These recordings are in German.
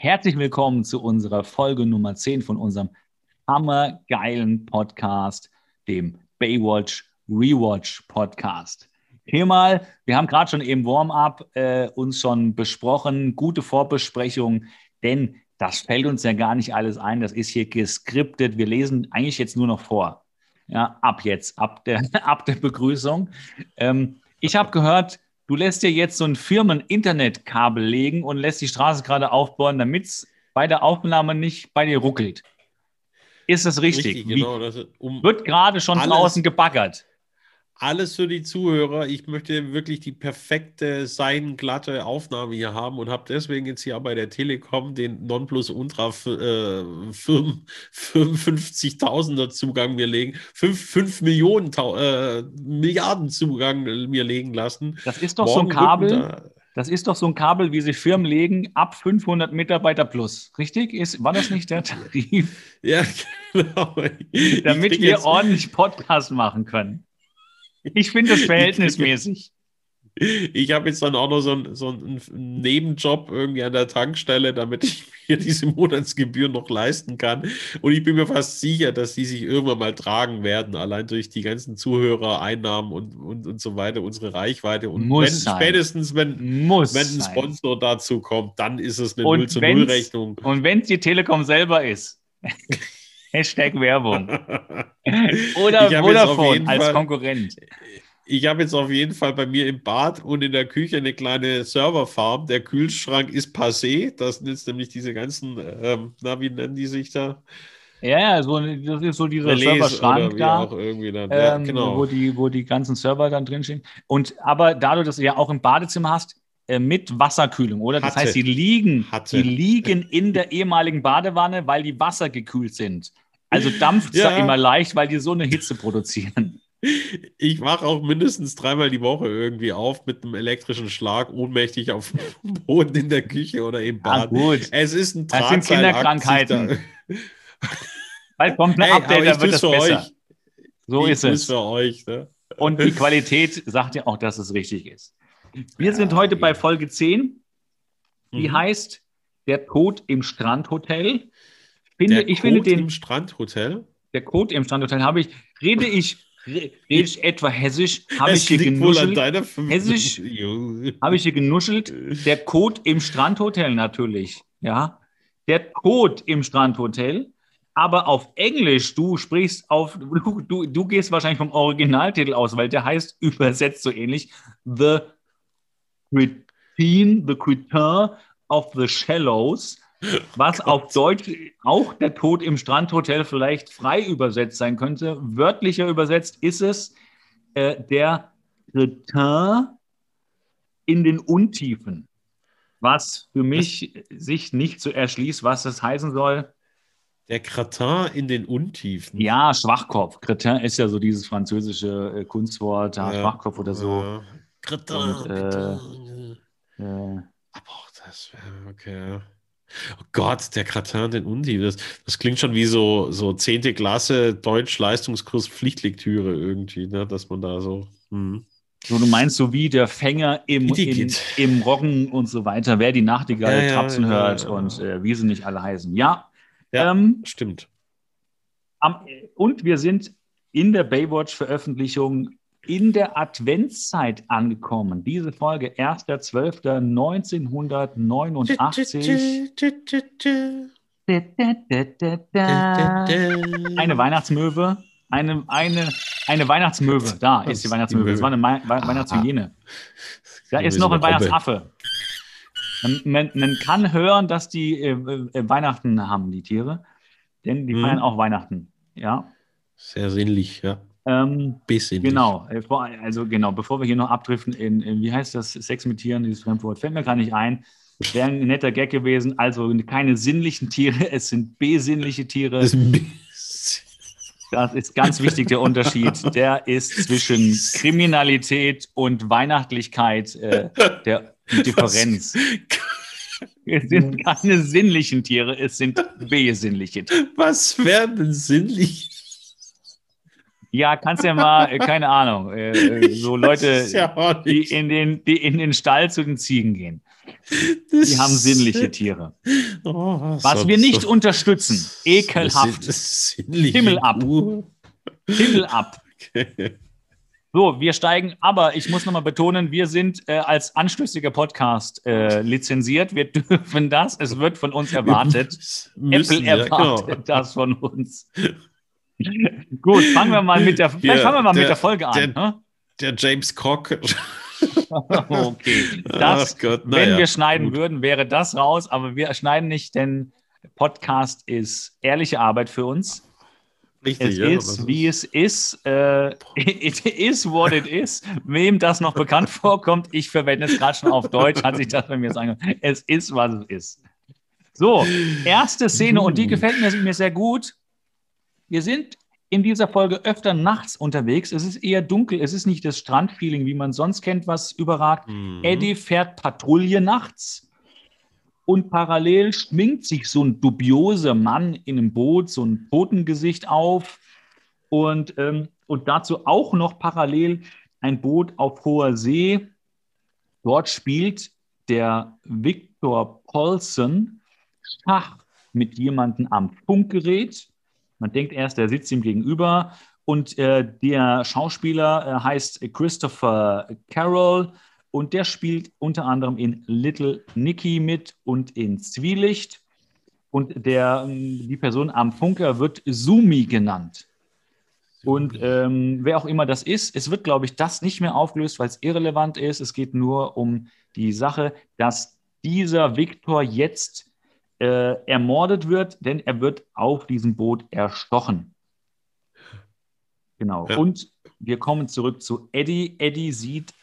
Herzlich willkommen zu unserer Folge Nummer 10 von unserem hammergeilen Podcast, dem Baywatch Rewatch Podcast. Hier mal, wir haben gerade schon im Warm-up äh, uns schon besprochen, gute Vorbesprechung, denn das fällt uns ja gar nicht alles ein. Das ist hier geskriptet. Wir lesen eigentlich jetzt nur noch vor. Ja, ab jetzt, ab der, ab der Begrüßung. Ähm, ich habe gehört, du lässt dir jetzt so ein Firmen-Internetkabel legen und lässt die Straße gerade aufbauen, damit es bei der Aufnahme nicht bei dir ruckelt. Ist das richtig? richtig genau, das um Wird gerade schon draußen gebaggert alles für die Zuhörer. Ich möchte wirklich die perfekte, seidenglatte Aufnahme hier haben und habe deswegen jetzt hier bei der Telekom den Nonplusultra äh, 55.000er Zugang mir legen, 5, 5 Millionen äh, Milliarden Zugang mir legen lassen. Das ist doch Morgen so ein Kabel. Das ist doch so ein Kabel, wie sie Firmen legen, ab 500 Mitarbeiter plus. Richtig? Ist, war das nicht der Tarif? ja, genau. Damit wir ordentlich Podcast machen können. Ich finde es verhältnismäßig. Ich habe jetzt dann auch noch so, ein, so einen Nebenjob irgendwie an der Tankstelle, damit ich mir diese Monatsgebühr noch leisten kann. Und ich bin mir fast sicher, dass die sich irgendwann mal tragen werden, allein durch die ganzen Zuhörereinnahmen und, und, und so weiter, unsere Reichweite. Und wenn, spätestens, wenn, Muss wenn ein Sponsor sein. dazu kommt, dann ist es eine 0 zu 0 Rechnung. Und wenn es die Telekom selber ist. Hashtag Werbung. Oder Vodafone als Fall, Konkurrent. Ich habe jetzt auf jeden Fall bei mir im Bad und in der Küche eine kleine Serverfarm. Der Kühlschrank ist passé. Das sind jetzt nämlich diese ganzen, ähm, na, wie nennen die sich da? Ja, ja, so, das ist so dieser Serverschrank da, dann, ähm, ja, genau. wo, die, wo die ganzen Server dann drinstehen. Und aber dadurch, dass du ja auch im Badezimmer hast, mit Wasserkühlung, oder? Das Hatte. heißt, die liegen, die liegen in der ehemaligen Badewanne, weil die Wasser gekühlt sind. Also dampft es ja. da immer leicht, weil die so eine Hitze produzieren. Ich wache auch mindestens dreimal die Woche irgendwie auf mit einem elektrischen Schlag, ohnmächtig auf dem Boden in der Küche oder im Bad. Ah, gut. Es ist ein Das sind Kinderkrankheiten. Weil kommt ein hey, Update, da wird es besser. Euch. So ich ist es. für euch. Ne? Und die Qualität sagt ja auch, dass es richtig ist. Wir ja, sind heute ja. bei Folge 10. Die mhm. heißt Der Tod im Strandhotel. Finde, der ich Code finde den. Im Strandhotel? Der Code im Strandhotel habe ich. Rede ich, rede ich etwa hessisch? Habe ich hier genuschelt? Hessisch habe ich hier genuschelt. Der Code im Strandhotel natürlich. Ja. Der Code im Strandhotel. Aber auf Englisch, du sprichst auf, du, du, du gehst wahrscheinlich vom Originaltitel aus, weil der heißt übersetzt so ähnlich The Cretin, The Cretin of the Shallows, was auf Deutsch auch der Tod im Strandhotel vielleicht frei übersetzt sein könnte. Wörtlicher übersetzt ist es äh, der Cretin in den Untiefen, was für mich sich nicht so erschließt, was das heißen soll. Der Cretin in den Untiefen. Ja, Schwachkopf. Cretin ist ja so dieses französische äh, Kunstwort, ja, Schwachkopf oder so. Ja. Und, äh, äh, Aber das wäre okay. Oh Gott, der Kratin, den Undi, das, das klingt schon wie so, so 10. Klasse Deutsch-Leistungskurs Pflichtlektüre irgendwie, ne? dass man da so. Hm. So, du meinst so wie der Fänger im, in, im Roggen und so weiter, wer die Nachtigall ja, tapsen ja, hört ja, und äh, wie sie nicht alle heißen. Ja, ja ähm, stimmt. Am, und wir sind in der Baywatch-Veröffentlichung in der Adventszeit angekommen. Diese Folge 1.12.1989. Eine Weihnachtsmöwe. Eine, eine, eine Weihnachtsmöwe. Da ist die Weihnachtsmöwe. Das war eine Weihnachtshyäne. Da ist noch ein Weihnachtsaffe. Man, man, kann hören, dass die äh, äh, Weihnachten haben, die Tiere. Denn die feiern hm. auch Weihnachten. Ja. Sehr sinnlich, ja. Ähm, Bisschen. Genau, äh, also genau, bevor wir hier noch abdriften in, in wie heißt das, Sex mit Tieren, dieses Fremdwort, fällt mir gar nicht ein. Wäre ein netter Gag gewesen. Also keine sinnlichen Tiere, es sind besinnliche Tiere. Das, das ist ganz wichtig, der Unterschied. Der ist zwischen Kriminalität und Weihnachtlichkeit äh, der die Differenz. Es sind keine sinnlichen Tiere, es sind besinnliche Tiere. Was wären denn sinnliche Ja, kannst ja mal, äh, keine Ahnung, äh, äh so Leute, ja die, in den, die in den Stall zu den Ziegen gehen. Das die haben sinnliche Tiere. Oh, was wir nicht so, unterstützen. Ekelhaft. Himmel ab. Himmel ab. Okay. So, wir steigen, aber ich muss nochmal betonen, wir sind äh, als anstößiger Podcast äh, lizenziert. Wir dürfen das, es wird von uns erwartet. Müssen, Apple erwartet ja, genau. das von uns. Gut, fangen wir mal mit der, ja, fangen wir mal der, mit der Folge an. Der, ne? der James Cock. okay, das, Gott, wenn ja, wir schneiden gut. würden, wäre das raus, aber wir schneiden nicht, denn Podcast ist ehrliche Arbeit für uns. Richtig, es ja, ist, wie es ist. Äh, it is what it is. Wem das noch bekannt vorkommt, ich verwende es gerade schon auf Deutsch, hat sich das bei mir sagen. Es ist, was es ist. So, erste Szene, und die gefällt mir, mir sehr gut. Wir sind in dieser Folge öfter nachts unterwegs. Es ist eher dunkel. Es ist nicht das Strandfeeling, wie man sonst kennt, was überragt. Mhm. Eddie fährt Patrouille nachts und parallel schminkt sich so ein dubioser Mann in einem Boot, so ein Totengesicht auf. Und, ähm, und dazu auch noch parallel ein Boot auf hoher See. Dort spielt der Victor Paulsen Schach mit jemandem am Funkgerät. Man denkt erst, er sitzt ihm gegenüber. Und äh, der Schauspieler äh, heißt Christopher Carroll und der spielt unter anderem in Little Nicky mit und in Zwielicht. Und der, ähm, die Person am Funker wird Sumi genannt. Und ähm, wer auch immer das ist, es wird, glaube ich, das nicht mehr aufgelöst, weil es irrelevant ist. Es geht nur um die Sache, dass dieser Viktor jetzt äh, ermordet wird, denn er wird auf diesem Boot erstochen. Genau. Ja. Und wir kommen zurück zu Eddie. Eddie sieht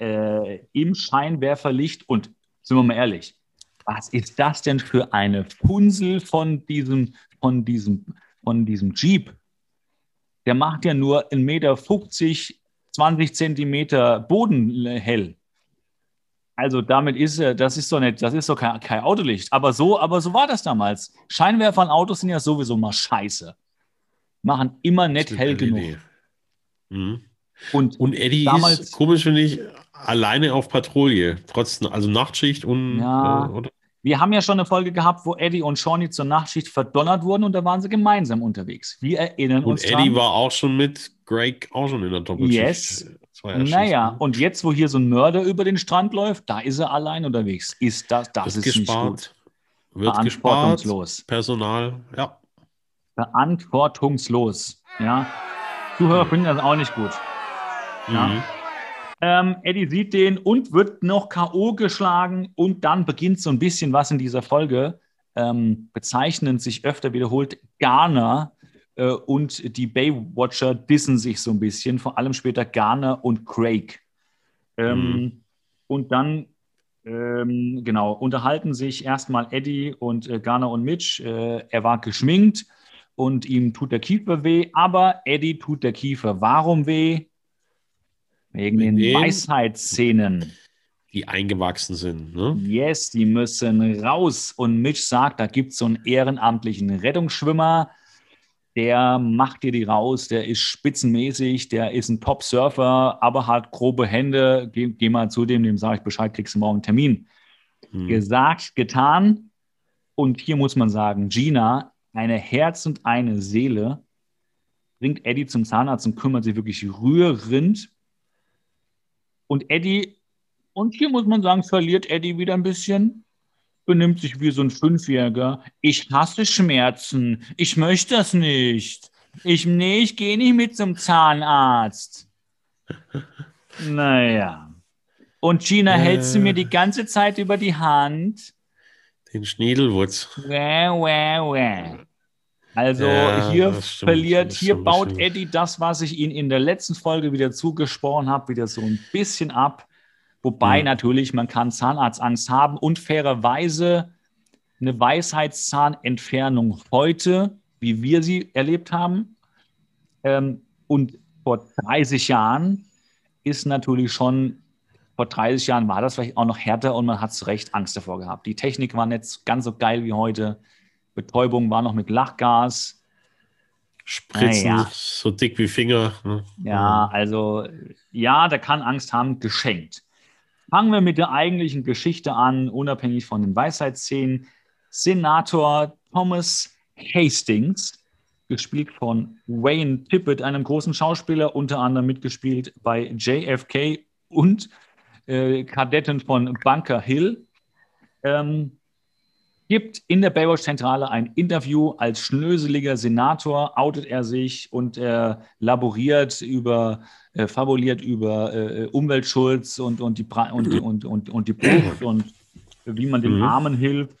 äh, im Scheinwerferlicht und sind wir mal ehrlich, was ist das denn für eine Punsel von diesem, von diesem, von diesem Jeep? Der macht ja nur 1,50 Meter, 20 Zentimeter Boden hell. Also damit ist er, das ist doch nicht, das ist doch kein, kein, Autolicht. Aber so, aber so war das damals. Scheinwerfer an Autos sind ja sowieso mal scheiße. Machen immer nicht hell genug. Mhm. Und, und Eddie damals, ist komisch, finde ich, alleine auf Patrouille, trotzdem, also Nachtschicht und. Ja. Äh, wir haben ja schon eine Folge gehabt, wo Eddie und Shawnee zur Nachtschicht verdonnert wurden und da waren sie gemeinsam unterwegs. Wir erinnern und uns. Und Eddie dran. war auch schon mit Greg auch schon in der Doppelschicht. Yes. Naja, ne? und jetzt, wo hier so ein Mörder über den Strand läuft, da ist er allein unterwegs. Ist das, das Wird ist gespart. nicht gut. Wird Verantwortungslos. Gespart, Personal, ja. Verantwortungslos, ja. Zuhörer finden das auch nicht gut. Ja. Mhm. Ähm, Eddie sieht den und wird noch K.O. geschlagen und dann beginnt so ein bisschen was in dieser Folge. Ähm, bezeichnend sich öfter wiederholt Garner äh, und die Baywatcher dissen sich so ein bisschen, vor allem später Garner und Craig. Ähm, mhm. Und dann, ähm, genau, unterhalten sich erstmal Eddie und äh, Garner und Mitch. Äh, er war geschminkt und ihm tut der Kiefer weh, aber Eddie tut der Kiefer warum weh? Wegen den Weisheitsszenen. Die eingewachsen sind. Ne? Yes, die müssen raus. Und Mitch sagt, da gibt es so einen ehrenamtlichen Rettungsschwimmer, der macht dir die raus, der ist spitzenmäßig, der ist ein Top-Surfer, aber hat grobe Hände. Geh, geh mal zu dem, dem sage ich Bescheid, kriegst du morgen einen Termin. Hm. Gesagt, getan. Und hier muss man sagen, Gina, eine Herz und eine Seele, bringt Eddie zum Zahnarzt und kümmert sich wirklich rührend und Eddie, und hier muss man sagen, verliert Eddie wieder ein bisschen, benimmt sich wie so ein Fünfjähriger. Ich hasse Schmerzen. Ich möchte das nicht. Ich, nee, ich gehe nicht mit zum Zahnarzt. Naja. Und Gina, äh, hältst du mir die ganze Zeit über die Hand? Den Schniedelwurz. Wäh, wäh, wäh. Also ja, hier verliert, hier baut Eddie das, was ich ihm in der letzten Folge wieder zugesprochen habe, wieder so ein bisschen ab. Wobei mhm. natürlich, man kann Zahnarztangst haben und fairerweise eine Weisheitszahnentfernung heute, wie wir sie erlebt haben, ähm, und vor 30 Jahren ist natürlich schon, vor 30 Jahren war das vielleicht auch noch härter und man hat zu Recht Angst davor gehabt. Die Technik war nicht ganz so geil wie heute. Betäubung war noch mit Lachgas. Spritzen, Naja. so dick wie Finger. Ne? Ja, also ja, der kann Angst haben, geschenkt. Fangen wir mit der eigentlichen Geschichte an, unabhängig von den Weisheitsszenen. Senator Thomas Hastings, gespielt von Wayne Tippett, einem großen Schauspieler, unter anderem mitgespielt bei JFK und äh, Kadetten von Bunker Hill, ähm, gibt in der Baywatch-Zentrale ein Interview als schnöseliger Senator, outet er sich und er laboriert über, äh, fabuliert über äh, Umweltschutz und, und die, Bra und, und, und, und die Brucht und wie man den Mhm. Armen hilft.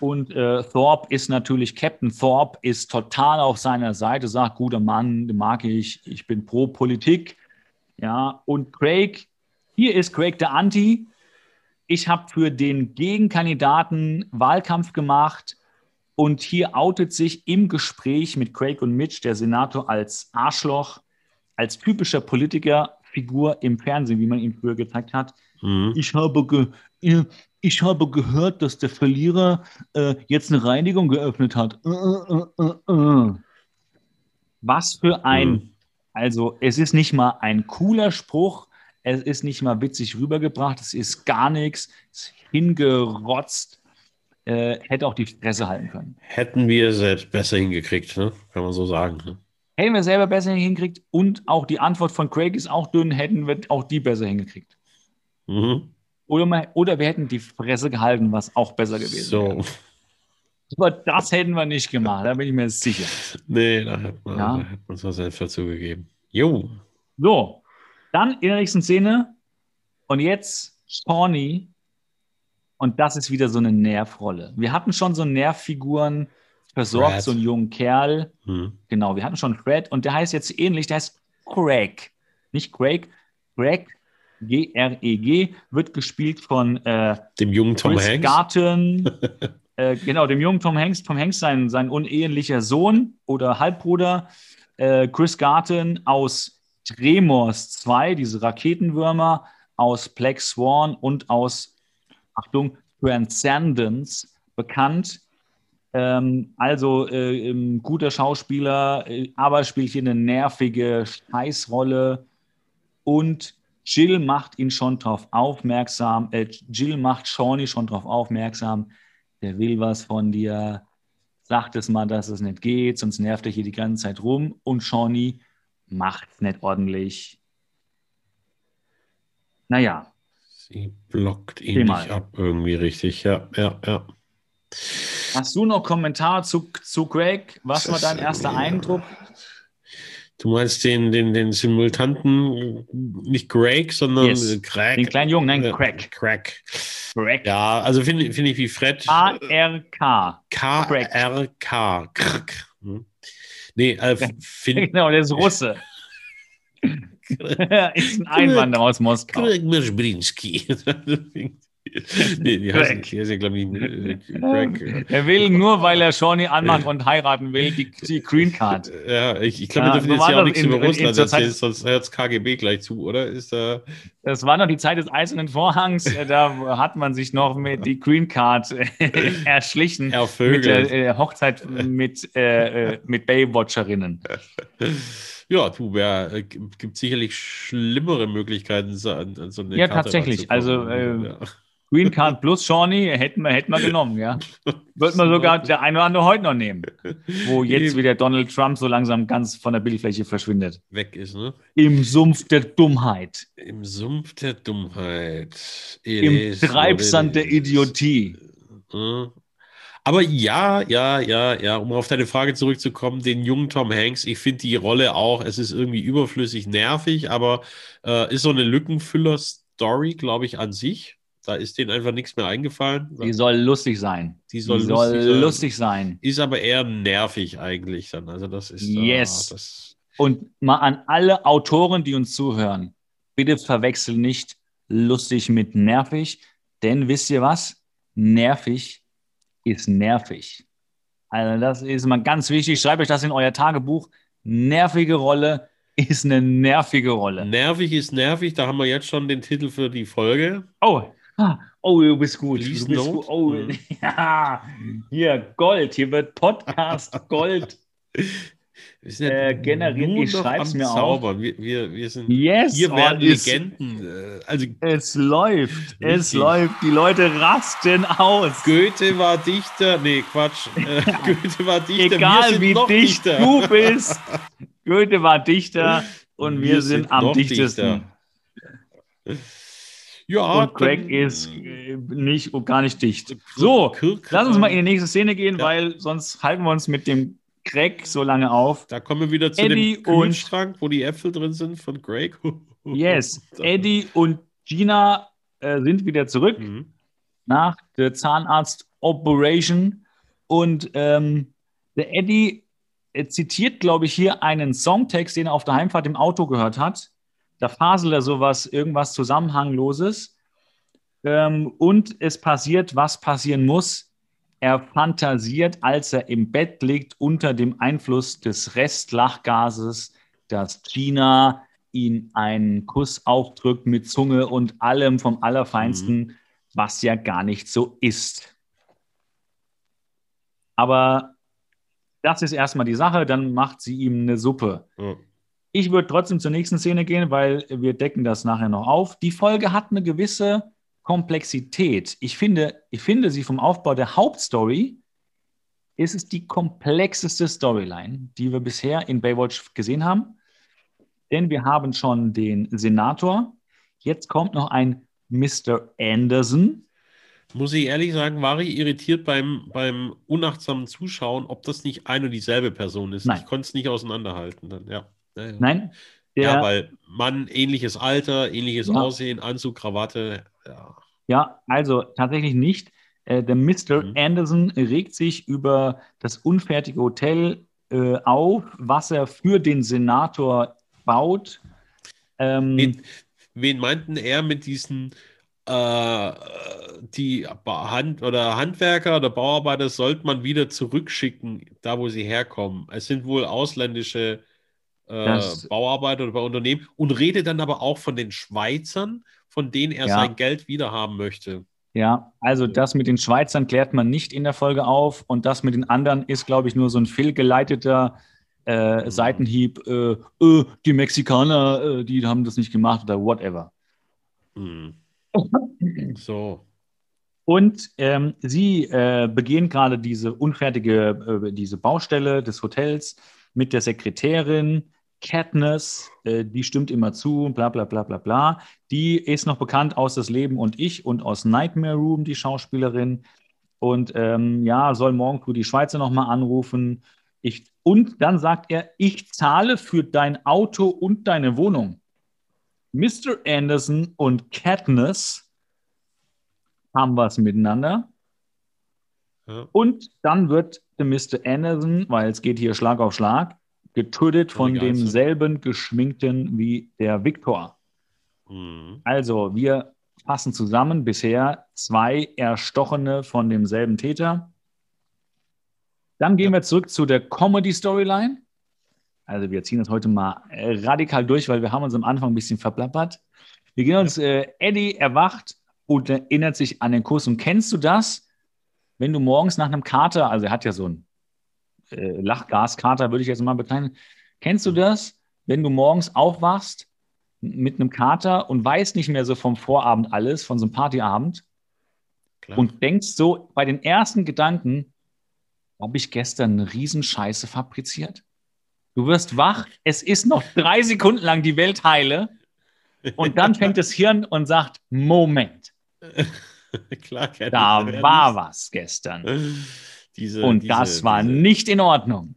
Und äh, Thorpe ist natürlich, Captain Thorpe ist total auf seiner Seite, sagt, guter Mann, den mag ich, ich bin pro Politik. Ja, und Craig, hier ist Craig der Anti. Ich habe für den Gegenkandidaten Wahlkampf gemacht und hier outet sich im Gespräch mit Craig und Mitch der Senator als Arschloch, als typischer Politikerfigur im Fernsehen, wie man ihn früher gezeigt hat. Mhm. Ich habe, ge ich habe gehört, dass der Verlierer äh, jetzt eine Reinigung geöffnet hat. Äh, äh, äh, äh. Was für ein, Mhm. also es ist nicht mal ein cooler Spruch, es ist nicht mal witzig rübergebracht, es ist gar nichts, es ist hingerotzt, äh, hätte auch die Fresse halten können. Hätten wir selbst besser hingekriegt, ne? kann man so sagen. Ne? Hätten wir selber besser hingekriegt und auch die Antwort von Craig ist auch dünn, hätten wir auch die besser hingekriegt. Mhm. Oder, mal, oder wir hätten die Fresse gehalten, was auch besser gewesen wäre. So, Aber das hätten wir nicht gemacht, da bin ich mir sicher. nee, da hätte man, Ja. da hätte man es selbst dazu gegeben. Jo, So, dann in der nächsten Szene und jetzt Shawnee und das ist wieder so eine Nervrolle. Wir hatten schon so Nervfiguren versorgt, Fred. so einen jungen Kerl. hm. Genau, wir hatten schon Fred und der heißt jetzt ähnlich, der heißt Craig. Nicht Craig, Greg, G-R-E-G, wird gespielt von äh, dem jungen Tom Chris Hanks. Garten, äh, genau, dem jungen Tom Hanks. Tom Hanks, sein, sein unehelicher Sohn oder Halbbruder. Äh, Chris Garten aus Tremors 2, diese Raketenwürmer, aus Black Swan und aus, Achtung, Transcendence bekannt. Ähm, also äh, ein guter Schauspieler, äh, aber spielt hier eine nervige Scheißrolle. Und Jill macht ihn schon darauf aufmerksam, äh, Jill macht Shawnee schon darauf aufmerksam, der will was von dir, sagt es mal, dass es nicht geht, sonst nervt er hier die ganze Zeit rum und Shawnee macht es nicht ordentlich. Naja, Sie blockt ihn nicht ab, irgendwie richtig. Ja, ja, ja. hast du noch Kommentar zu, zu Greg? Was war dein erster Eindruck? Du meinst den, den, den Simultanten, nicht Greg, sondern Yes. Craig. Den kleinen Jungen, nein, Craig. Craig. Greg. Ja, also finde find ich wie Fred. A-R-K. K-R-K. Krk. Nee, äh, finde Genau, der ist Russe. ist ein Einwanderer aus Moskau. Greg Mirzbrinski. nee, die heißen, die heißen glaube ich, äh, Greg. Er will nur, weil er Shawnee anmacht und heiraten will, die, die Green Card. Ja, ich, ich glaube, Ja, wir dürfen so jetzt ja auch nichts in- über Russland erzählen, sonst hört das KGB gleich zu, oder? Ist da. Das war noch die Zeit des Eisernen Vorhangs. Da hat man sich noch mit die Green Card äh, erschlichen. Ja, Mit der äh, Hochzeit mit, äh, äh, mit Baywatcherinnen. Ja, du, äh, gibt sicherlich schlimmere Möglichkeiten, an, an so eine Ja, Karte tatsächlich. Also, äh, ja. Green Card plus Shawnee hätten wir, hätten wir genommen, ja. Wird man sogar der eine oder andere heute noch nehmen. Wo jetzt wieder Donald Trump so langsam ganz von der Bildfläche verschwindet. weg ist, ne? Im Sumpf der Dummheit. Im Sumpf der Dummheit. It Im Treibsand der. Idiotie. Mhm. Aber ja, ja, ja, ja, um auf deine Frage zurückzukommen, den jungen Tom Hanks, ich finde die Rolle auch, es ist irgendwie überflüssig nervig, aber äh, ist so eine Lückenfüller-Story, glaube ich, an sich. Da ist denen einfach nichts mehr eingefallen. Die soll lustig sein. Die soll Die soll lustig sein. lustig sein. Ist aber eher nervig eigentlich dann. Also das ist da- Yes. das, Und mal an alle Autoren, die uns zuhören, bitte verwechseln nicht lustig mit nervig, denn wisst ihr was? Nervig ist nervig. Also das ist mal ganz wichtig. Schreibt euch das in euer Tagebuch. Nervige Rolle ist eine nervige Rolle. nervig ist nervig, da haben wir jetzt schon den Titel für die Folge. Oh, ah, oh, du bist gut. Du bist gut. Oh, Mhm. ja, hier Gold. Hier wird Podcast Gold. Äh, generieren, nur ich schreib's mir auf. Zaubern. Wir, wir, wir sind Yes, hier werden ist- Legenden. Äh, also Es läuft, es Richtig. läuft. Die Leute rasten aus. Goethe war Dichter. Nee, Quatsch. Äh, Goethe war Dichter. Egal wie dicht Dichter. du bist. Goethe war Dichter und wir, Wir sind, sind am dichtesten. Ja, Und Craig ist äh, nicht, gar nicht dicht. So, lass uns mal in die nächste Szene gehen, Ja. weil sonst halten wir uns mit dem Craig so lange auf. Da kommen wir wieder zu Eddie dem Kühlschrank, wo die Äpfel drin sind von Greg. Yes, Eddie und Gina äh, sind wieder zurück. Mhm. nach der Zahnarzt-Operation. Und ähm, der Eddie äh, zitiert, glaube ich, hier einen Songtext, den er auf der Heimfahrt im Auto gehört hat. Da faselt er sowas, irgendwas Zusammenhangloses. Ähm, und es passiert, was passieren muss. Er fantasiert, als er im Bett liegt, unter dem Einfluss des Restlachgases, dass Gina ihn einen Kuss aufdrückt mit Zunge und allem vom Allerfeinsten, was ja gar nicht so ist. Aber das ist erstmal die Sache, dann macht sie ihm eine Suppe. Ja. Ich würde trotzdem zur nächsten Szene gehen, weil wir decken das nachher noch auf. Die Folge hat eine gewisse Komplexität. Ich finde, ich finde sie vom Aufbau der Hauptstory ist es die komplexeste Storyline, die wir bisher in Baywatch gesehen haben. Denn wir haben schon den Senator. Jetzt kommt noch ein Mr. Anderson. Muss ich ehrlich sagen, war ich irritiert beim, beim unachtsamen Zuschauen, ob das nicht ein und dieselbe Person ist. Nein. Ich konnte es nicht auseinanderhalten. Dann, ja. Ja, ja. Nein, ja, ja, weil Mann, ähnliches Alter, ähnliches Ja. Aussehen, Anzug, Krawatte. Ja. also tatsächlich nicht. Äh, der Mr. Mhm. Anderson regt sich über das unfertige Hotel äh, auf, was er für den Senator baut. Ähm, Wen, wen meinten er mit diesen äh, die Hand oder Handwerker oder Bauarbeiter sollte man wieder zurückschicken, da wo sie herkommen. Es sind wohl ausländische äh, Bauarbeiter oder Unternehmen und redet dann aber auch von den Schweizern, von denen er Ja. sein Geld wiederhaben möchte. Ja, also das mit den Schweizern klärt man nicht in der Folge auf und das mit den anderen ist, glaube ich, nur so ein fehlgeleiteter äh, Mhm. Seitenhieb. Äh, äh, die Mexikaner, äh, die haben das nicht gemacht oder whatever. Hm. So. Und ähm, sie äh, begehen gerade diese unfertige, diese Baustelle des Hotels mit der Sekretärin Katniss, äh, die stimmt immer zu, bla bla bla bla bla. Die ist noch bekannt aus Das Leben und ich und aus Nightmare Room, die Schauspielerin. Und ähm, ja, soll morgen früh die Schweizer nochmal anrufen. Ich, und dann sagt er, ich zahle für dein Auto und deine Wohnung. Mr. Anderson und Katniss haben was miteinander. Ja. Und dann wird Mr. Anderson, weil es geht hier Schlag auf Schlag, getötet von demselben Geschminkten wie der Victor. Hm. Also wir fassen zusammen bisher zwei Erstochene von demselben Täter. Dann gehen wir zurück zu der Comedy-Storyline. Also wir ziehen das heute mal radikal durch, weil wir haben uns am Anfang ein bisschen verplappert. Wir gehen uns, äh, Eddie erwacht und erinnert sich an den Kuss. Und kennst du das, wenn du morgens nach einem Kater, also er hat ja so einen äh, Lachgaskater, würde ich jetzt mal bezeichnen. Kennst du das, wenn du morgens aufwachst mit einem Kater und weißt nicht mehr so vom Vorabend alles, von so einem Partyabend Klar. und denkst so bei den ersten Gedanken, habe ich gestern eine Riesenscheiße fabriziert? Du wirst wach, es ist noch drei Sekunden lang die Welt heile und dann fängt das Hirn und sagt, Moment, Klar, da war was gestern. Diese, Und diese, das war diese, nicht in Ordnung.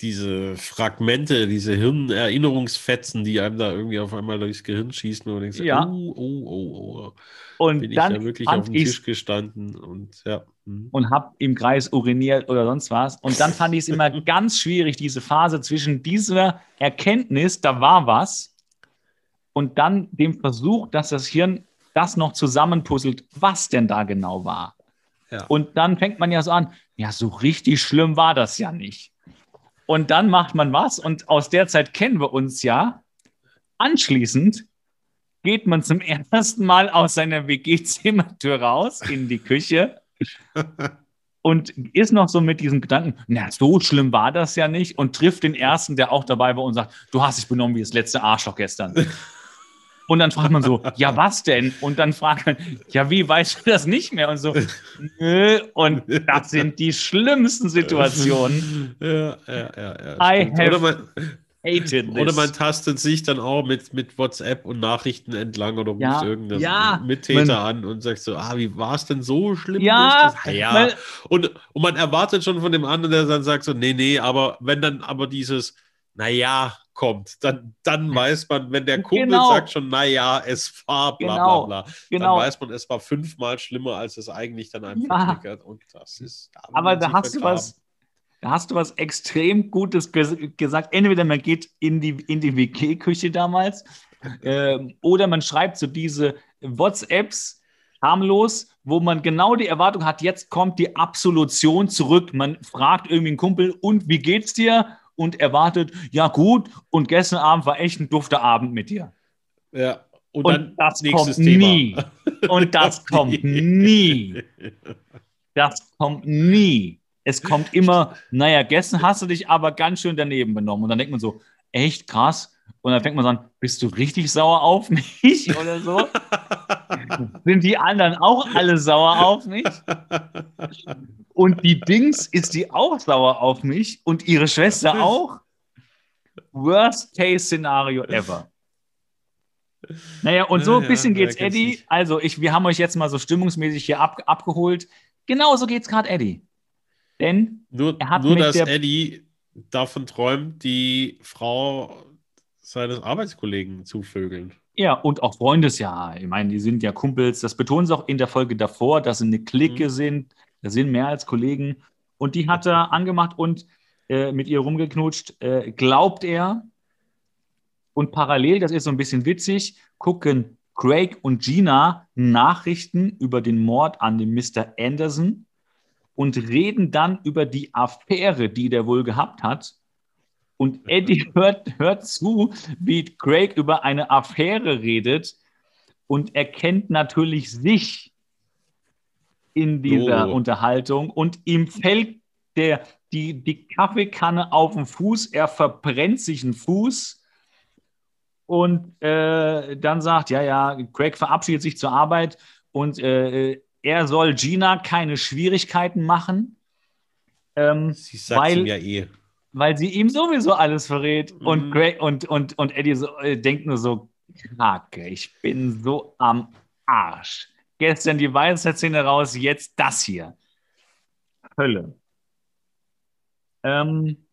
diese Fragmente, diese Hirnerinnerungsfetzen, die einem da irgendwie auf einmal durchs Gehirn schießen und denkst, Ja. oh, oh, oh, oh. Und Bin ich dann da wirklich auf dem ich Tisch gestanden und ja. hm. und habe im Kreis uriniert oder sonst was. Und dann fand ich es immer ganz schwierig, diese Phase zwischen dieser Erkenntnis, da war was, und dann dem Versuch, dass das Hirn das noch zusammenpuzzelt, was denn da genau war. Ja. Und dann fängt man ja so an, ja, so richtig schlimm war das ja nicht. Und dann macht man was und aus der Zeit kennen wir uns ja. Anschließend geht man zum ersten Mal aus seiner WG-Zimmertür raus in die Küche und ist noch so mit diesem Gedanken, na, so schlimm war das ja nicht und trifft den ersten, der auch dabei war und sagt, du hast dich benommen wie das letzte Arschloch gestern. Und dann fragt man so, ja, was denn? Und dann fragt man, ja, wie weißt du das nicht mehr? Und so, nö. Und das sind die schlimmsten Situationen. Ja, ja, ja. ja I have oder, man, hated this. oder man tastet sich dann auch mit, mit WhatsApp und Nachrichten entlang oder ruft Ja, irgendeinen ja, Mittäter an und sagt so, ah, wie war es denn so schlimm? Ja, ist das? Ja. weil- Und, und man erwartet schon von dem anderen, der dann sagt so, nee, nee, aber wenn dann aber dieses, naja, kommt, dann, dann weiß man, wenn der Kumpel Genau. sagt schon, naja, es war bla Genau, bla bla, genau. dann weiß man, es war fünfmal schlimmer, als es eigentlich dann einem Ja. verklickert. Und das ist. Aber da hast du was, da hast du was extrem Gutes ges gesagt. Entweder man geht in die, in die WG-Küche damals ähm, oder man schreibt so diese WhatsApps harmlos, wo man genau die Erwartung hat, jetzt kommt die Absolution zurück. Man fragt irgendwie einen Kumpel, und wie geht's dir? Und erwartet, ja gut, und gestern Abend war echt ein dufter Abend mit dir. Ja. Und, Und dann das kommt Thema. nie. Und das kommt nie. Das kommt nie. Es kommt immer, naja, gestern hast du dich aber ganz schön daneben benommen. Und dann denkt man so, echt krass. Und dann fängt man so an, bist du richtig sauer auf mich oder so? Sind die anderen auch alle sauer auf mich? Und die Dings, ist die auch sauer auf mich? Und ihre Schwester auch? Worst-Case-Szenario ever. Naja, und so Ja, ein ja, bisschen geht's kennt's Eddie. Also, ich, wir haben euch jetzt mal so stimmungsmäßig hier ab, abgeholt. Genauso geht's gerade Eddie. Denn Nur, Er hat nur dass Eddie davon träumt, die Frau seines Arbeitskollegen zu vögeln. Ja, und auch Freundesjahr. Ich meine, die sind ja Kumpels. Das betonen sie auch in der Folge davor, dass sie eine Clique Mhm. sind. Das sind mehr als Kollegen. Und die hat er angemacht und äh, mit ihr rumgeknutscht. Äh, glaubt er. Und parallel, das ist so ein bisschen witzig, gucken Craig und Gina Nachrichten über den Mord an dem Mr. Anderson und reden dann über die Affäre, die der wohl gehabt hat. Und Eddie hört, hört zu, wie Craig über eine Affäre redet und erkennt natürlich sich in dieser Oh. Unterhaltung und ihm fällt der, die, die Kaffeekanne auf den Fuß, er verbrennt sich einen Fuß und äh, dann sagt, ja, ja, Craig verabschiedet sich zur Arbeit und äh, er soll Gina keine Schwierigkeiten machen. Ähm, Sie sagt Weil- ihm ja eh. Weil sie ihm sowieso alles verrät. Und, Mhm. Greg, und, und, und Eddie so, äh, denkt nur so, Kacke, ich bin so am Arsch. Gestern die Weisheitszähne raus, jetzt das hier. Hölle. Ähm,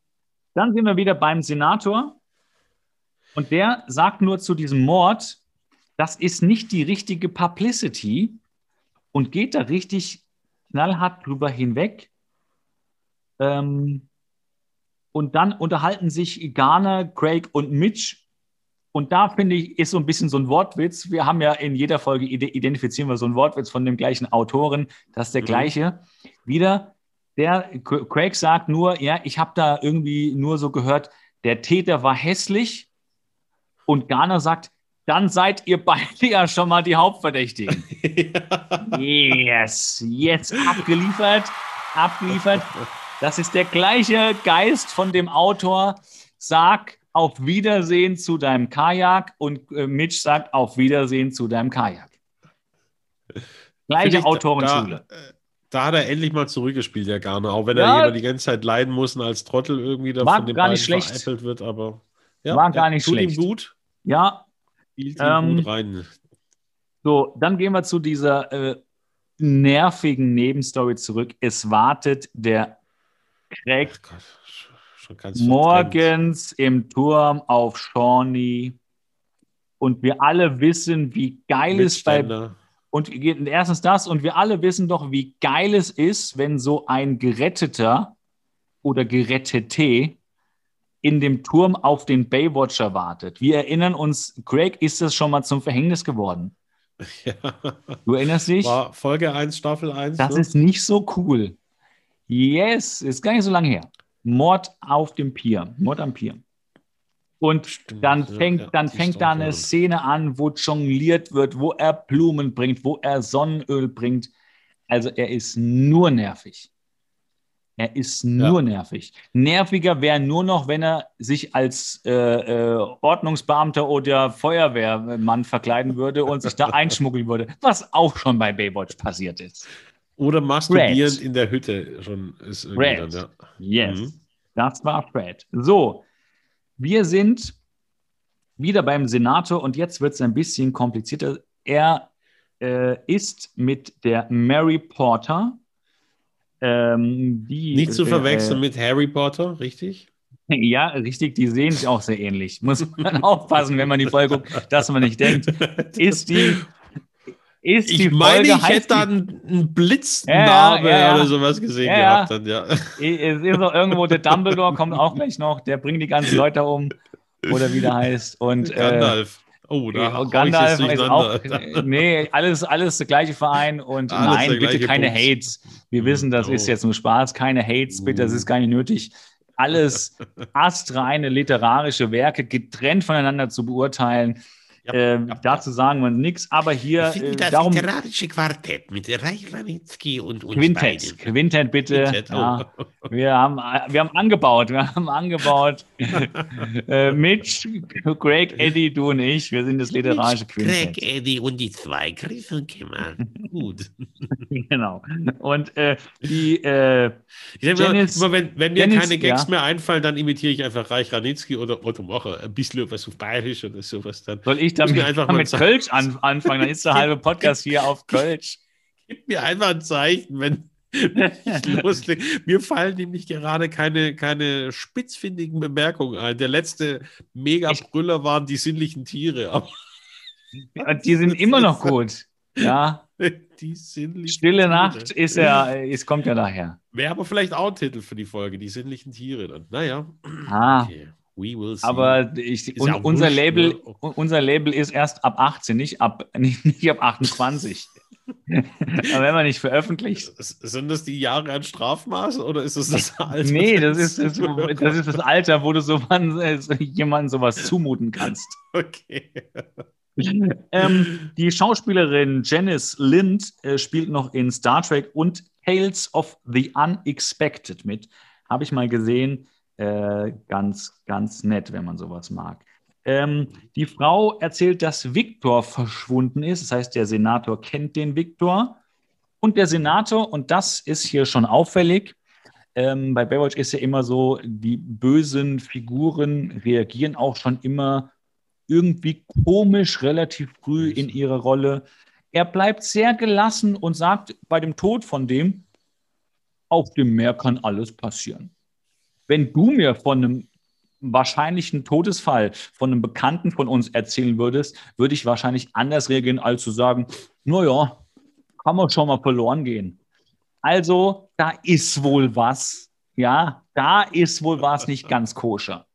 dann sind wir wieder beim Senator. Und der sagt nur zu diesem Mord, das ist nicht die richtige Publicity und geht da richtig knallhart drüber hinweg. Ähm, und dann unterhalten sich Garner, Craig und Mitch. Und da finde ich, ist so ein bisschen so ein Wortwitz. Wir haben ja in jeder Folge ide- identifizieren wir so einen Wortwitz von dem gleichen Autoren. Das ist der Mhm. gleiche. Wieder, der Cra- Craig sagt nur, ja, ich habe da irgendwie nur so gehört, der Täter war hässlich. Und Garner sagt, dann seid ihr beide ja schon mal die Hauptverdächtigen. Yes, jetzt abgeliefert, abgeliefert. Das ist der gleiche Geist von dem Autor. Sag auf Wiedersehen zu deinem Kajak und äh, Mitch sagt auf Wiedersehen zu deinem Kajak. Gleiche ich, Autorenschule. Da, äh, da hat er endlich mal zurückgespielt, der Garner. Auch wenn Ja. er die ganze Zeit leiden muss und als Trottel irgendwie da War von den gar nicht schlecht. veräppelt wird. Aber ja, War gar nicht tut schlecht. ihm gut, Ja, spielt ihm Ähm, gut rein. so, dann gehen wir zu dieser äh, nervigen Nebenstory zurück. Es wartet der Craig Gott, morgens im Turm auf Shawnee. Und wir alle wissen, wie geil es bei. Und erstens das, und wir alle wissen doch, wie geil es ist, wenn so ein Geretteter oder Gerettete in dem Turm auf den Baywatcher wartet. Wir erinnern uns, Craig ist das schon mal zum Verhängnis geworden. Ja. Du erinnerst dich? War Folge 1, Staffel 1. Das ne? ist nicht so cool. Yes, ist gar nicht so lange her. Mord auf dem Pier, Mord am Pier. Und Stimmt, dann ja, fängt, ja, dann fängt da eine. Szene an, wo jongliert wird, wo er Blumen bringt, wo er Sonnenöl bringt. Also er ist nur nervig. Er ist nur nervig. Nerviger wäre nur noch, wenn er sich als äh, äh, Ordnungsbeamter oder Feuerwehrmann verkleiden würde und sich da einschmuggeln würde, was auch schon bei Baywatch passiert ist. Oder masturbierend in der Hütte schon ist Red. dann, ja. Yes, Mhm. das war Fred. So, wir sind wieder beim Senator und jetzt wird es ein bisschen komplizierter. Er äh, ist mit der Mary Porter. Ähm, die, Nicht zu äh, verwechseln mit Harry Potter, richtig? Ja, richtig, die sehen sich auch sehr ähnlich. Muss man aufpassen, wenn man die Folge guckt, dass man nicht denkt, ist die, ist die Ich meine, Folge, ich heißt hätte da einen, Blitznarbe ja, ja. oder sowas gesehen gehabt. Dann, ja. die, es ist auch irgendwo, der Dumbledore kommt auch gleich noch, der bringt die ganzen Leute um, oder wie der heißt. Und, äh, Gandalf. Oh, da ich Gandalf ist auch, nee, alles, alles der gleiche Verein und Alles nein, bitte keine Bums. Hates. Wir wissen, das ist Oh. jetzt nur Spaß, keine Hates, bitte, das ist gar nicht nötig. Alles astreine literarische Werke getrennt voneinander zu beurteilen. Ja, ähm, ja, dazu sagen wir nichts, aber hier Ich finde äh, das darum literarische Quartett mit Reich Ranitzky und uns Quintett, beiden. Quintett bitte. Quintett, oh. Ja, wir, haben, wir haben angebaut, wir haben angebaut. äh, Mitch, Greg, Eddie, du und ich, wir sind das literarische Greg, Quintett. Eddie und die zwei, Kimmer. Gut. genau. Und äh, die, äh, Ich Dennis- immer wenn, wenn mir Dennis, keine Gags mehr einfallen, dann imitiere ich einfach Reich Ranitzky oder Otto Mocher. Ein bisschen was auf Bayerisch oder sowas dann. soll ich Muss damit, einfach mal mit sagen. Kölsch an, anfangen? Dann ist der halbe Podcast hier auf Kölsch. Gib mir einfach ein Zeichen, wenn ich loslege. Mir fallen nämlich gerade keine, keine spitzfindigen Bemerkungen ein. Der letzte Mega-Brüller waren die sinnlichen Tiere. Aber die sind immer noch gut. Ja, die sinnlichen Stille Tiere. Nacht ist ja, es kommt ja daher. Wäre aber vielleicht auch ein Titel für die Folge, die sinnlichen Tiere dann. Naja. Ah, Okay. We will see. aber ich, un, ja unser, wurscht, Label, ne? unser Label ist erst ab 18, nicht ab, nicht, nicht ab 28. aber wenn man nicht veröffentlicht. Sind das die Jahre an Strafmaß oder ist das das Alter? Nee, das ist das, das ist das Alter, wo du so jemandem sowas zumuten kannst. Okay. Ähm, die Schauspielerin Janice Lind äh, spielt noch in Star Trek und Tales of the Unexpected mit. Habe ich mal gesehen. Äh, ganz, ganz nett, wenn man sowas mag. Ähm, die Frau erzählt, dass Viktor verschwunden ist. Das heißt, der Senator kennt den Viktor. Und der Senator, und das ist hier schon auffällig, ähm, bei Baywatch ist ja immer so, die bösen Figuren reagieren auch schon immer irgendwie komisch relativ früh in ihre Rolle. Er bleibt sehr gelassen und sagt bei dem Tod von dem, auf dem Meer kann alles passieren. Wenn du mir von einem wahrscheinlichen Todesfall von einem Bekannten von uns erzählen würdest, würde ich wahrscheinlich anders reagieren, als zu sagen, naja, kann man schon mal verloren gehen. Also, da ist wohl was. Ja, da ist wohl was nicht ganz koscher.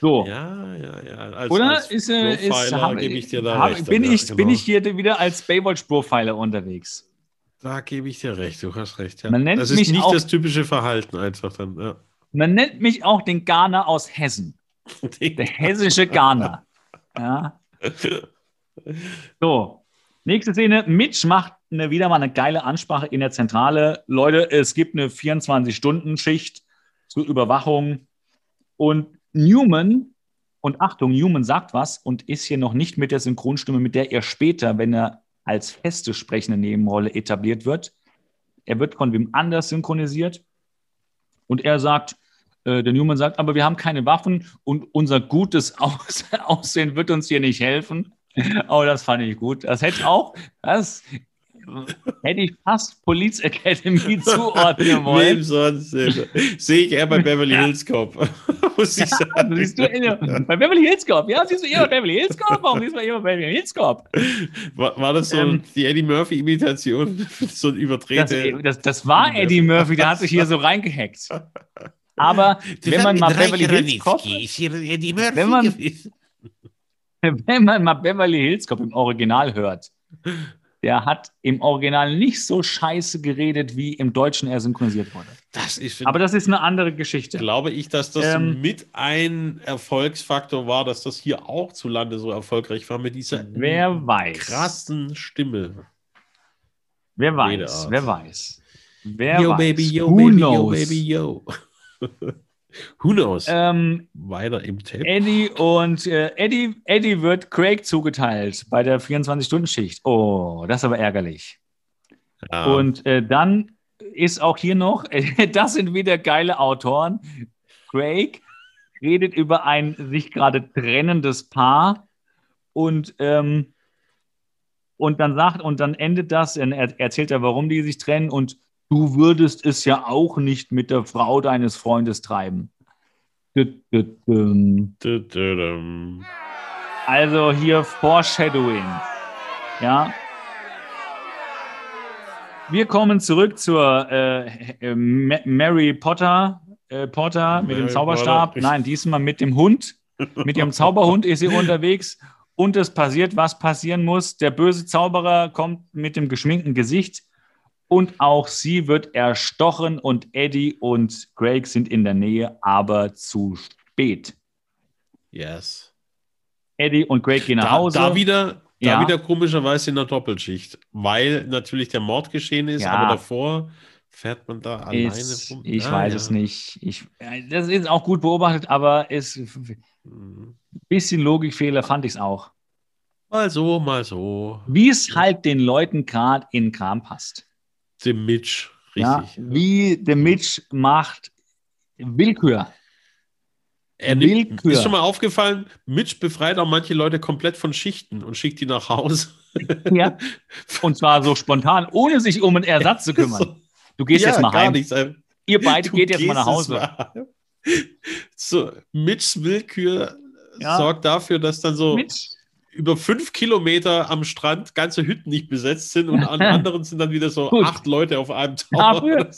So. Ja, ja, ja. Als, Oder als ist, äh, ist hab- gebe ich dir da hab- recht. bin, ja, ich, bin genau. ich hier wieder als Baywatch-Profiler unterwegs? Da gebe ich dir recht, du hast recht. Ja. Man nennt das ist mich nicht auch- das typische Verhalten einfach dann. Ja. Man nennt mich auch den Garner aus Hessen. Der hessische Garner. Ja. So, nächste Szene. Mitch macht eine, wieder mal eine geile Ansprache in der Zentrale. Leute, es gibt eine 24-Stunden-Schicht zur Überwachung. Und Newman, und Achtung, Newman sagt was und ist hier noch nicht mit der Synchronstimme, mit der er später, wenn er als feste sprechende Nebenrolle etabliert wird. Er wird von wem anders synchronisiert. Und er sagt, äh, der Newman sagt, aber wir haben keine Waffen und unser gutes Aus Aussehen wird uns hier nicht helfen. Oh, das fand ich gut. Das hätte auch, das hätte ich fast Police Academy zuordnen Wem wollen. sonst? äh, Sehe ich eher bei Beverly Hills Cop. Muss ich sagen. Siehst du, bei Beverly Hills Cop, ja, siehst du eher bei Beverly Hills Cop? Warum siehst du eher bei Beverly Hills Cop? War, war das so Ähm, die Eddie Murphy-Imitation? so ein Das, überdrehte. das, das war Eddie Murphy, der hat sich hier so reingehackt. Aber wenn man mal Beverly Hills Cop, Wenn man- wenn man mal Beverly Hills Cop im Original hört, der hat im Original nicht so scheiße geredet, wie im Deutschen er synchronisiert wurde. Das ist, Aber das ist eine andere Geschichte. glaube ich, dass das Ähm, mit ein Erfolgsfaktor war, dass das hier auch zu Lande so erfolgreich war mit dieser Wer weiß. krassen Stimme. Wer weiß, wer weiß. Wer yo, weiß? baby, yo, Who baby, knows? yo, baby, yo. Who knows? Ähm, Weiter im Tape. Eddie und äh, Eddie, Eddie wird Craig zugeteilt bei der 24-Stunden-Schicht. Oh, das ist aber ärgerlich. Ja. Und äh, dann ist auch hier noch, das sind wieder geile Autoren. Craig redet über ein sich gerade trennendes Paar und, ähm, und dann sagt, und dann endet das, er er erzählt er, warum die sich trennen und du würdest es ja auch nicht mit der Frau deines Freundes treiben. Also hier Foreshadowing. Ja. Wir kommen zurück zur äh, äh, Ma- Mary Potter, äh, Potter mit dem Zauberstab. Potter. Nein, diesmal mit dem Hund. Mit ihrem Zauberhund ist sie unterwegs. Und es passiert, was passieren muss. Der böse Zauberer kommt mit dem geschminkten Gesicht. Und auch sie wird erstochen. Und Eddie und Greg sind in der Nähe, aber zu spät. Yes. Eddie und Greg gehen nach Da, Hause. da wieder, da Ja. wieder komischerweise in der Doppelschicht, weil natürlich der Mord geschehen ist, Ja. aber davor fährt man da alleine ist, rum. ich Ah, weiß ja. es nicht. Ich, das ist auch gut beobachtet, aber ist ein Mhm. bisschen Logikfehler fand ich es auch. Mal so, mal so. Wie es halt den Leuten gerade in Kram passt. Dem Mitch, Ja, richtig. wie der Mitch macht Willkür. Er nimmt, Willkür. ist schon mal aufgefallen, Mitch befreit auch manche Leute komplett von Schichten und schickt die nach Hause. Ja. Und zwar so spontan, ohne sich um einen Ersatz zu kümmern. Du gehst Ja, jetzt mal heim. nichts. Du Ihr beide geht jetzt mal nach Hause. mal. So, Mitchs Willkür Ja. sorgt dafür, dass dann so Mitch, über fünf Kilometer am Strand ganze Hütten nicht besetzt sind und an anderen sind dann wieder so Gut. acht Leute auf einem Tower. Dafür-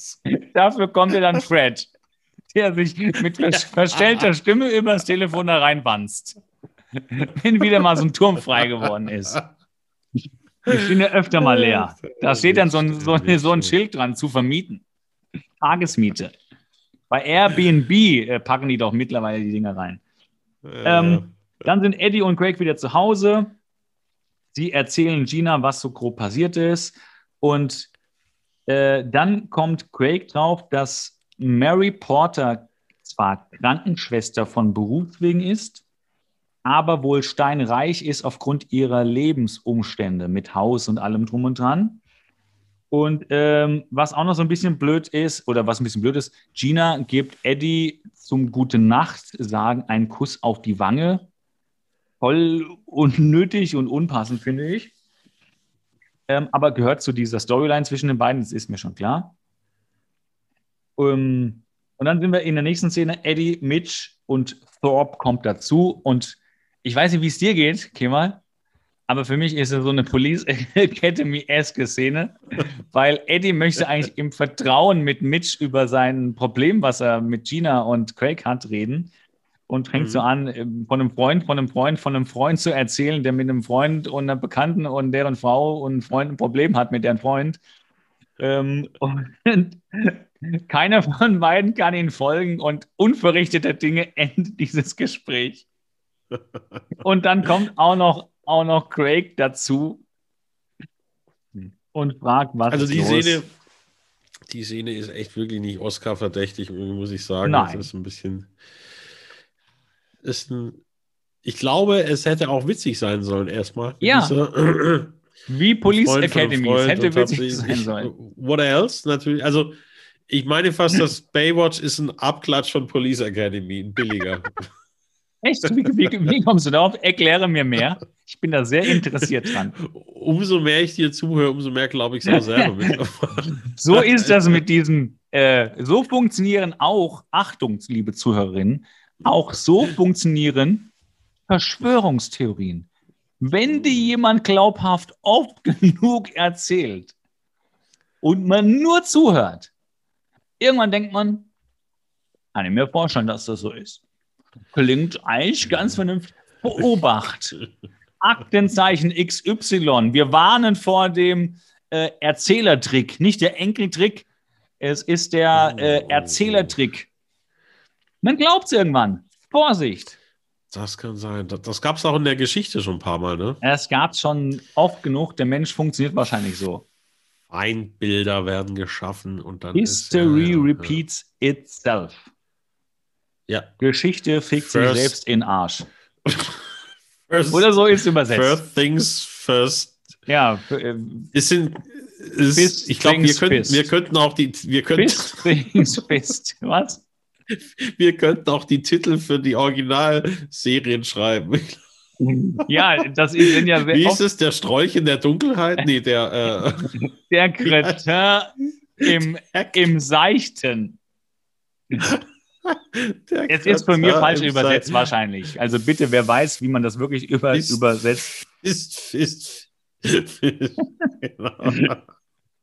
dafür kommt ja dann Fred, der sich mit vers- verstellter Stimme übers Telefon da reinwanzt. Wenn wieder mal so ein Turm frei geworden ist. Ich bin ja öfter mal leer. Da steht dann so ein, so, so ein Schild dran, zu vermieten. Tagesmiete. Bei Airbnb äh, packen die doch mittlerweile die Dinger rein. Ähm, Dann sind Eddie und Craig wieder zu Hause. Sie erzählen Gina, was so grob passiert ist. Und äh, dann kommt Craig drauf, dass Mary Porter zwar Krankenschwester von Berufswegen ist, aber wohl steinreich ist aufgrund ihrer Lebensumstände mit Haus und allem drum und dran. Und ähm, was auch noch so ein bisschen blöd ist, oder was ein bisschen blöd ist, Gina gibt Eddie zum Gute Nacht sagen einen Kuss auf die Wange. Voll unnötig und unpassend, finde ich. Ähm, aber gehört zu dieser Storyline zwischen den beiden, das ist mir schon klar. Ähm, und dann sind wir in der nächsten Szene, Eddie, Mitch und Thorpe kommt dazu. Und ich weiß nicht, wie es dir geht, Kemal, aber für mich ist es so eine Police Academy-eske Szene, weil Eddie möchte eigentlich im Vertrauen mit Mitch über sein Problem, was er mit Gina und Craig hat, reden und fängt Mhm. so an, ähm, von einem Freund, von einem Freund, von einem Freund zu erzählen, der mit einem Freund und einer Bekannten und deren Frau und Freund ein Problem hat mit deren Freund. Ähm, und keiner von beiden kann ihn folgen und unverrichteter Dinge endet dieses Gespräch. Und dann kommt auch noch, auch noch Craig dazu und fragt, was Also die los? Szene, die Szene ist echt wirklich nicht Oscar-verdächtig, muss ich sagen. Nein. Das ist ein bisschen. Ist ein, ich glaube, es hätte auch witzig sein sollen, erstmal. Ja. Dieser- Wie Police Freund Academy. Freund hätte witzig sein sollen. What else? Natürlich. Also, ich meine fast, dass Baywatch ist ein Abklatsch von Police Academy, ein billiger. Echt? Wie, wie, wie kommst du darauf? Erkläre mir mehr. Ich bin da sehr interessiert dran. umso mehr ich dir zuhöre, umso mehr glaube ich es auch selber. So ist das mit diesen, äh, so funktionieren auch, Achtung, liebe Zuhörerinnen, auch so funktionieren Verschwörungstheorien. Wenn dir jemand glaubhaft oft genug erzählt und man nur zuhört, irgendwann denkt man, kann ich mir vorstellen, dass das so ist. Klingt eigentlich ganz vernünftig. Beobacht. Aktenzeichen XY. Wir warnen vor dem äh, Erzählertrick, nicht der Enkeltrick. Es ist der äh, Erzählertrick. Man glaubt es irgendwann. Vorsicht. Das kann sein. Das, das gab es auch in der Geschichte schon ein paar Mal, ne? Es gab schon oft genug. Der Mensch funktioniert wahrscheinlich so. Feindbilder werden geschaffen und dann History ist, ja, ja, repeats itself. Ja. Geschichte fickt sich selbst in Arsch. First, Oder so ist übersetzt. First things first. Ja, Es sind, es, Fist ich glaube, wir, wir könnten auch die, wir könnten, Fist things fist. Was? wir könnten auch die Titel für die Originalserien schreiben. Ja, das ist sind ja Wie ist es? Der Strolch in der Dunkelheit? Nee, der, äh, der Kretin im, im Seichten. der Es ist von mir falsch übersetzt Seil- wahrscheinlich. Also bitte, wer weiß, wie man das wirklich über, Ist- übersetzt. Fist, Fist. genau.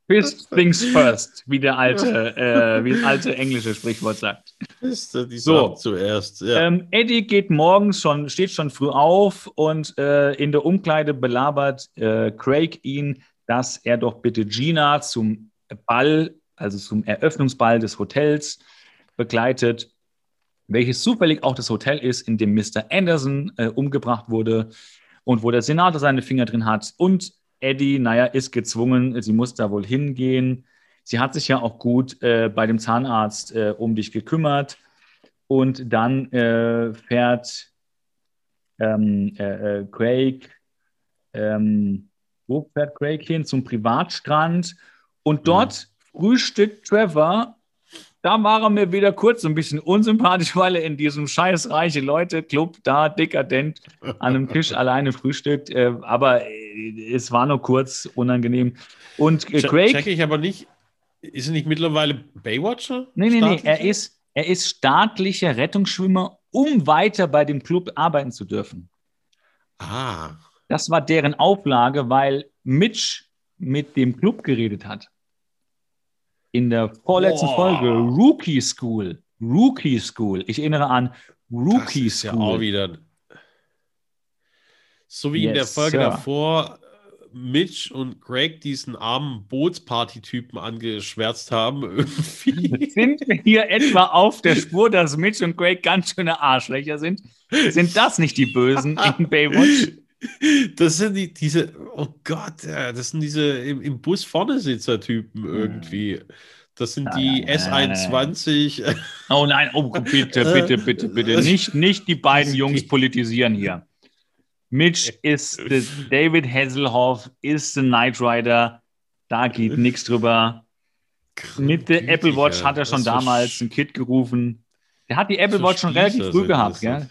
First things first, wie der alte, äh, wie das alte englische Sprichwort sagt. Fist, die So. so. zuerst. Ja. Ähm, Eddie geht morgens schon, steht schon früh auf und äh, in der Umkleide belabert äh, Craig ihn, dass er doch bitte Gina zum Ball, also zum Eröffnungsball des Hotels begleitet, welches zufällig auch das Hotel ist, in dem Mr. Anderson äh, umgebracht wurde und wo der Senator seine Finger drin hat. Und Eddie, naja, ist gezwungen, sie muss da wohl hingehen. Sie hat sich ja auch gut äh, bei dem Zahnarzt äh, um dich gekümmert. Und dann äh, fährt ähm, äh, äh, Craig, ähm, wo fährt Craig hin? Zum Privatstrand. Und dort frühstückt Trevor. Da war er mir wieder kurz ein bisschen unsympathisch, weil er in diesem scheiß reiche Leute-Club da dekadent an einem Tisch alleine frühstückt. Äh, aber es war nur kurz unangenehm. Und äh, Craig. Check ich aber nicht. Ist er nicht mittlerweile Baywatcher? Nee, nee, nee, er ist, er ist staatlicher Rettungsschwimmer, um weiter bei dem Club arbeiten zu dürfen. Ah. Das war deren Auflage, weil Mitch mit dem Club geredet hat. In der vorletzten Boah. Folge Rookie School. Rookie School. Ich erinnere an Rookie das ist ja School. auch wieder. So wie in der Yes, Folge Sir. davor Mitch und Greg diesen armen Bootsparty-Typen angeschwärzt haben. Irgendwie. Sind wir hier etwa auf der Spur, dass Mitch und Greg ganz schöne Arschlöcher sind? Sind das nicht die Bösen in Baywatch? Das sind die, diese, oh Gott, das sind diese im, im Bus vorne Sitzer-Typen irgendwie. Das sind die Nein, nein, nein, S21. Oh nein, oh bitte, bitte, bitte, bitte. Nicht, nicht die beiden Jungs politisieren hier. Mitch ist the David Hasselhoff, ist the Knight Rider. Da geht nichts drüber. Mit der Apple Watch hat er schon damals ein Kid gerufen. Der hat die Apple Watch schon relativ früh gehabt, gell?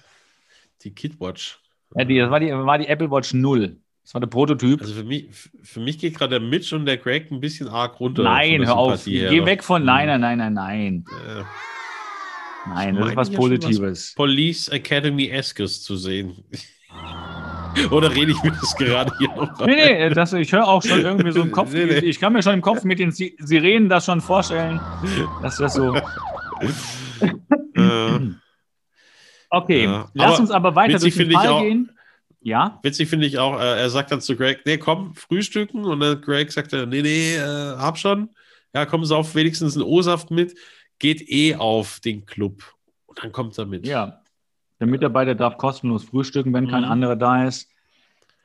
Die Kidwatch. Ja, die, das war die, war die Apple Watch 0. Das war der Prototyp. Also für mich, für mich geht gerade der Mitch und der Greg ein bisschen arg runter. nein, hör auf. Her. Geh weg von. Nein, nein, nein, nein, nein. Äh, Nein, das ist was schon was Positives. Police Academy Eskes zu sehen. Oder rede ich mir das gerade hier noch Nee, nee, das, ich höre auch schon irgendwie so im Kopf. Nee, nee. Ich kann mir schon im Kopf mit den Si- Sirenen das schon vorstellen, dass das so. Äh, Okay, Ja, lass aber uns aber weiter durch den finde ich Fall auch- gehen. Ja, witzig finde ich auch, äh, er sagt dann zu Greg, nee, komm, frühstücken. Und dann Greg sagt, er, nee, nee, äh, hab schon. Ja, komm, sauf wenigstens einen O-Saft mit. Geht eh auf den Club. Und dann kommt er mit. ja. Der Mitarbeiter darf kostenlos frühstücken, wenn kein Mhm. anderer da ist.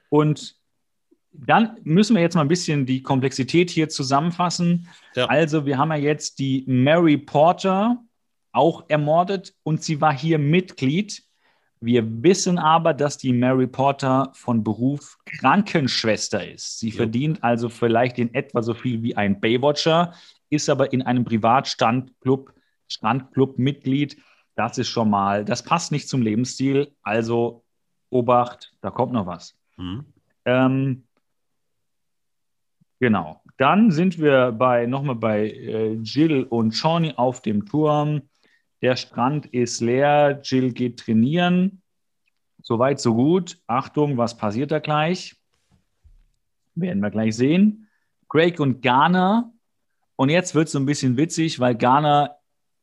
Und dann müssen wir jetzt mal ein bisschen die Komplexität hier zusammenfassen. Ja. Also, wir haben ja jetzt die Mary Porter auch ermordet und sie war hier Mitglied. Wir wissen aber, dass die Mary Porter von Beruf Krankenschwester ist. Sie Jo. verdient also vielleicht in etwa so viel wie ein Baywatcher, ist aber in einem Privatstandclub, Strandclub Mitglied. Das ist schon mal, das passt nicht zum Lebensstil. Also Obacht, da kommt noch was. Hm. Ähm, genau. Dann sind wir bei nochmal bei äh, Jill und Shawnee auf dem Turm. Der Strand ist leer. Jill geht trainieren. Soweit, so gut. Achtung, was passiert da gleich? Werden wir gleich sehen. Craig und Garner. Und jetzt wird es so ein bisschen witzig, weil Garner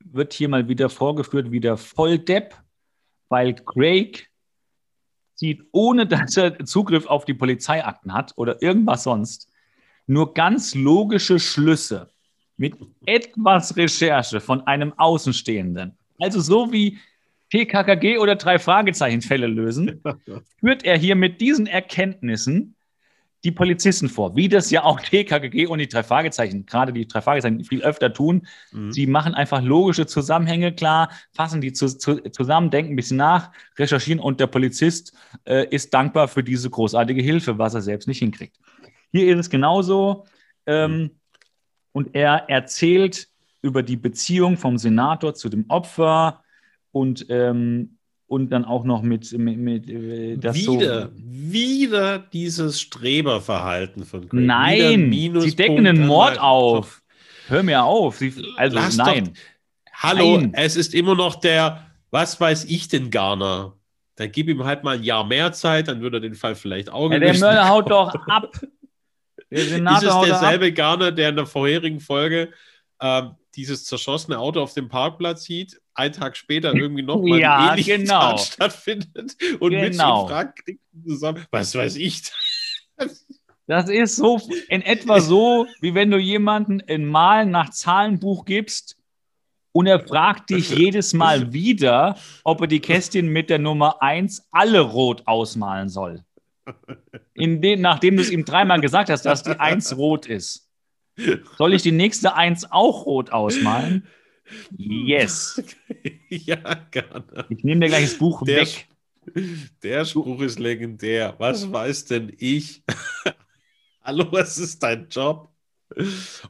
wird hier mal wieder vorgeführt wie der Volldepp, weil Craig zieht, ohne dass er Zugriff auf die Polizeiakten hat oder irgendwas sonst, nur ganz logische Schlüsse mit etwas Recherche von einem Außenstehenden. Also so wie TKKG oder drei Fragezeichen Fälle lösen, führt er hier mit diesen Erkenntnissen die Polizisten vor, wie das ja auch TKGG und die drei Fragezeichen, gerade die drei Fragezeichen viel öfter tun. Mhm. Sie machen einfach logische Zusammenhänge klar, fassen die zu, zu, zusammen, denken ein bisschen nach, recherchieren und der Polizist äh, ist dankbar für diese großartige Hilfe, was er selbst nicht hinkriegt. Hier ist es genauso. Ähm, und er erzählt über die Beziehung vom Senator zu dem Opfer und, ähm, und dann auch noch mit, mit, mit äh, das wieder, so. wieder dieses Streberverhalten von. Wieder Nein, sie decken einen Mord auf. Hör mir auf. Sie, also Lass nein. Hallo, Nein. es ist immer noch der, was weiß ich denn, Garner. Dann gib ihm halt mal ein Jahr mehr Zeit, dann würde er den Fall vielleicht auch Ja, der Mörder haut doch ab. Der Ist es doch ab. derselbe Garner, der in der vorherigen Folge ähm, dieses zerschossene Auto auf dem Parkplatz sieht, einen Tag später irgendwie nochmal Ja, ähnliche genau. Tat stattfindet und mit Genau. ihm fragt, kriegt zusammen, was weiß ich. Das ist so in etwa so, wie wenn du jemanden in Malen nach Zahlenbuch gibst und er fragt dich jedes Mal wieder, ob er die Kästchen mit der Nummer 1 alle rot ausmalen soll. In den, nachdem du es ihm dreimal gesagt hast, dass die 1 rot ist. Soll ich die nächste 1 auch rot ausmalen? Yes. ja, Garner. Ich nehme dir gleich das Buch Der, weg. der Spruch ist legendär. Was weiß denn ich? Hallo, was ist dein Job?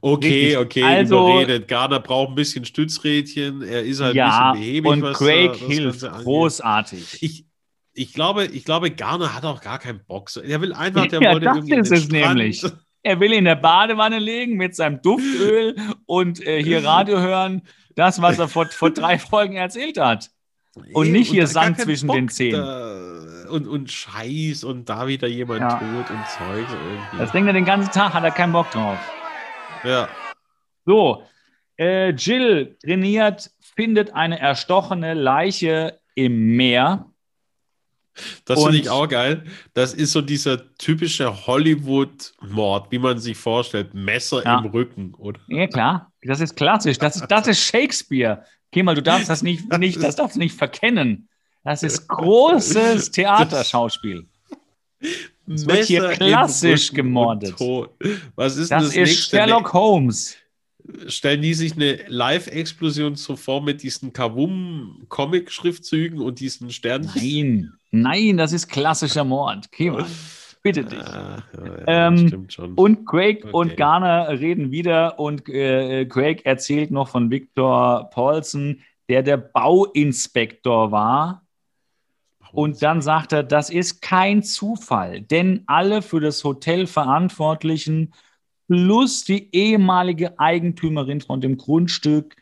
Okay, okay, Also- überredet. Garner braucht ein bisschen Stützrädchen. Er ist halt Ja, ein bisschen behäbig, und was Craig da- hilft großartig. Ich, ich, glaube, ich glaube, Garner hat auch gar keinen Bock. Er will einfach, der Ja, wollte das ist es Strand. nämlich. Er will in der Badewanne liegen mit seinem Duftöl und äh, hier Radio hören. Das, was er vor, vor drei Folgen erzählt hat. Und Ey, nicht hier da gar Sand zwischen den Zähnen. Da, und, und Scheiß und da wieder jemand Ja. tot und Zeug irgendwie. Das denkt er den ganzen Tag, hat er keinen Bock drauf. ja. So, äh, Jill trainiert, findet eine erstochene Leiche im Meer. Das finde ich auch geil. Das ist so dieser typische Hollywood-Mord, wie man sich vorstellt. Messer Ja. im Rücken, oder? Ja, klar, das ist klassisch. Das ist, das ist Shakespeare. Kemal, du darfst das nicht, nicht, das darfst nicht verkennen. Das ist großes Theaterschauspiel. Es wird hier Messer im klassisch Rücken gemordet. Was ist Das das ist nächste? Sherlock Holmes. Stellen die sich eine Live-Explosion so vor mit diesen Kavum-Comic-Schriftzügen und diesen Sternchen? Nein, nein, das ist klassischer Mord. Kemal, bitte dich. Ah, ja, Ähm, stimmt schon. Und Craig Okay. und Garner reden wieder und äh, Craig erzählt noch von Victor Paulson, der der Bauinspektor war. Und dann sagt er, das ist kein Zufall, denn alle für das Hotel Verantwortlichen plus die ehemalige Eigentümerin von dem Grundstück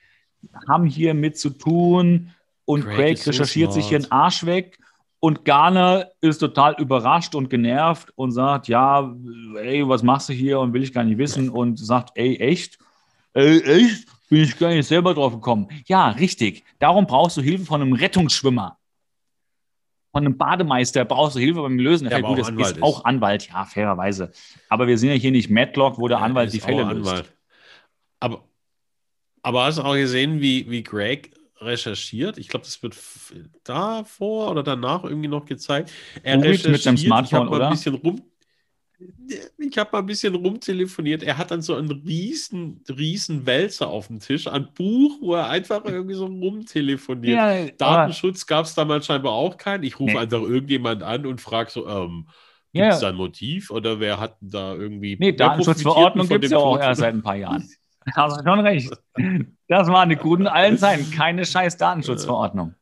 haben hier mit zu tun. Und Craig Craig, ist so recherchiert sich smart. ihren Arsch weg. Und Garner ist total überrascht und genervt und sagt, ja, ey, was machst du hier und will ich gar nicht wissen und sagt, ey, echt? Ey, echt? Bin ich gar nicht selber drauf gekommen. Ja, richtig. Darum brauchst du Hilfe von einem Rettungsschwimmer. Von einem Bademeister brauchst du Hilfe beim Lösen. Der Ja, gut, auch das Anwalt ist ist. auch Anwalt, ja, fairerweise. Aber wir sind ja hier nicht Matlock, wo der Ja, Anwalt die Fälle löst. Anwalt. Aber, aber hast du auch gesehen, wie, wie Greg recherchiert? Ich glaube, das wird davor oder danach irgendwie noch gezeigt. Er Wo geht's mit seinem recherchiert, ich Smartphone, mal oder? ein bisschen rum. Ich habe mal ein bisschen rumtelefoniert. Er hat dann so einen riesen, riesen Wälzer auf dem Tisch, ein Buch, wo er einfach irgendwie so rumtelefoniert. Ja, Datenschutz gab es damals scheinbar auch keinen. Ich rufe Nee. einfach irgendjemand an und frage so, ähm, Ja. gibt es da ein Motiv oder wer hat da irgendwie. nee, Datenschutzverordnung gibt es ja auch dem erst seit ein paar Jahren. Hast du schon recht. Das waren die guten alten Zeiten. Keine scheiß Datenschutzverordnung.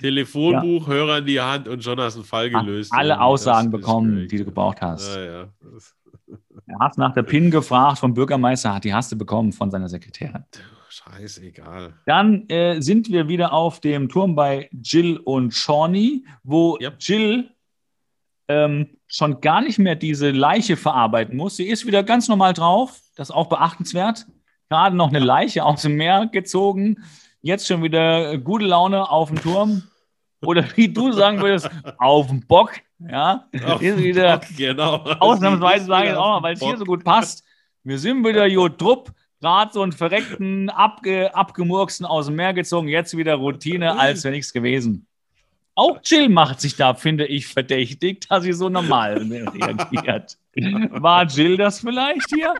Telefonbuch, Hörer in die Hand und schon hast du einen Fall gelöst. Alle Irgendwie. Aussagen bekommen, die du gebraucht hast. Ja, ja. Er hat nach der PIN gefragt vom Bürgermeister, hat die hast du bekommen von seiner Sekretärin. Scheißegal. Dann äh, sind wir wieder auf dem Turm bei Jill und Shawnee, wo Ja. Jill ähm, schon gar nicht mehr diese Leiche verarbeiten muss. Sie ist wieder ganz normal drauf. Das ist auch beachtenswert. Gerade noch eine Leiche aus dem Meer gezogen. Jetzt schon wieder gute Laune auf dem Turm. Oder wie du sagen würdest, auf dem Bock. Ja, Auf ist wieder Bock, genau. ausnahmsweise sage ich auch mal, weil es hier so gut passt. Wir sind wieder gut Trupp, gerade so einen verreckten, abge, abgemurksten aus dem Meer gezogen, jetzt wieder Routine, als wäre nichts gewesen. Auch Jill macht sich da, finde ich, verdächtig, dass sie so normal reagiert. War Jill das vielleicht hier?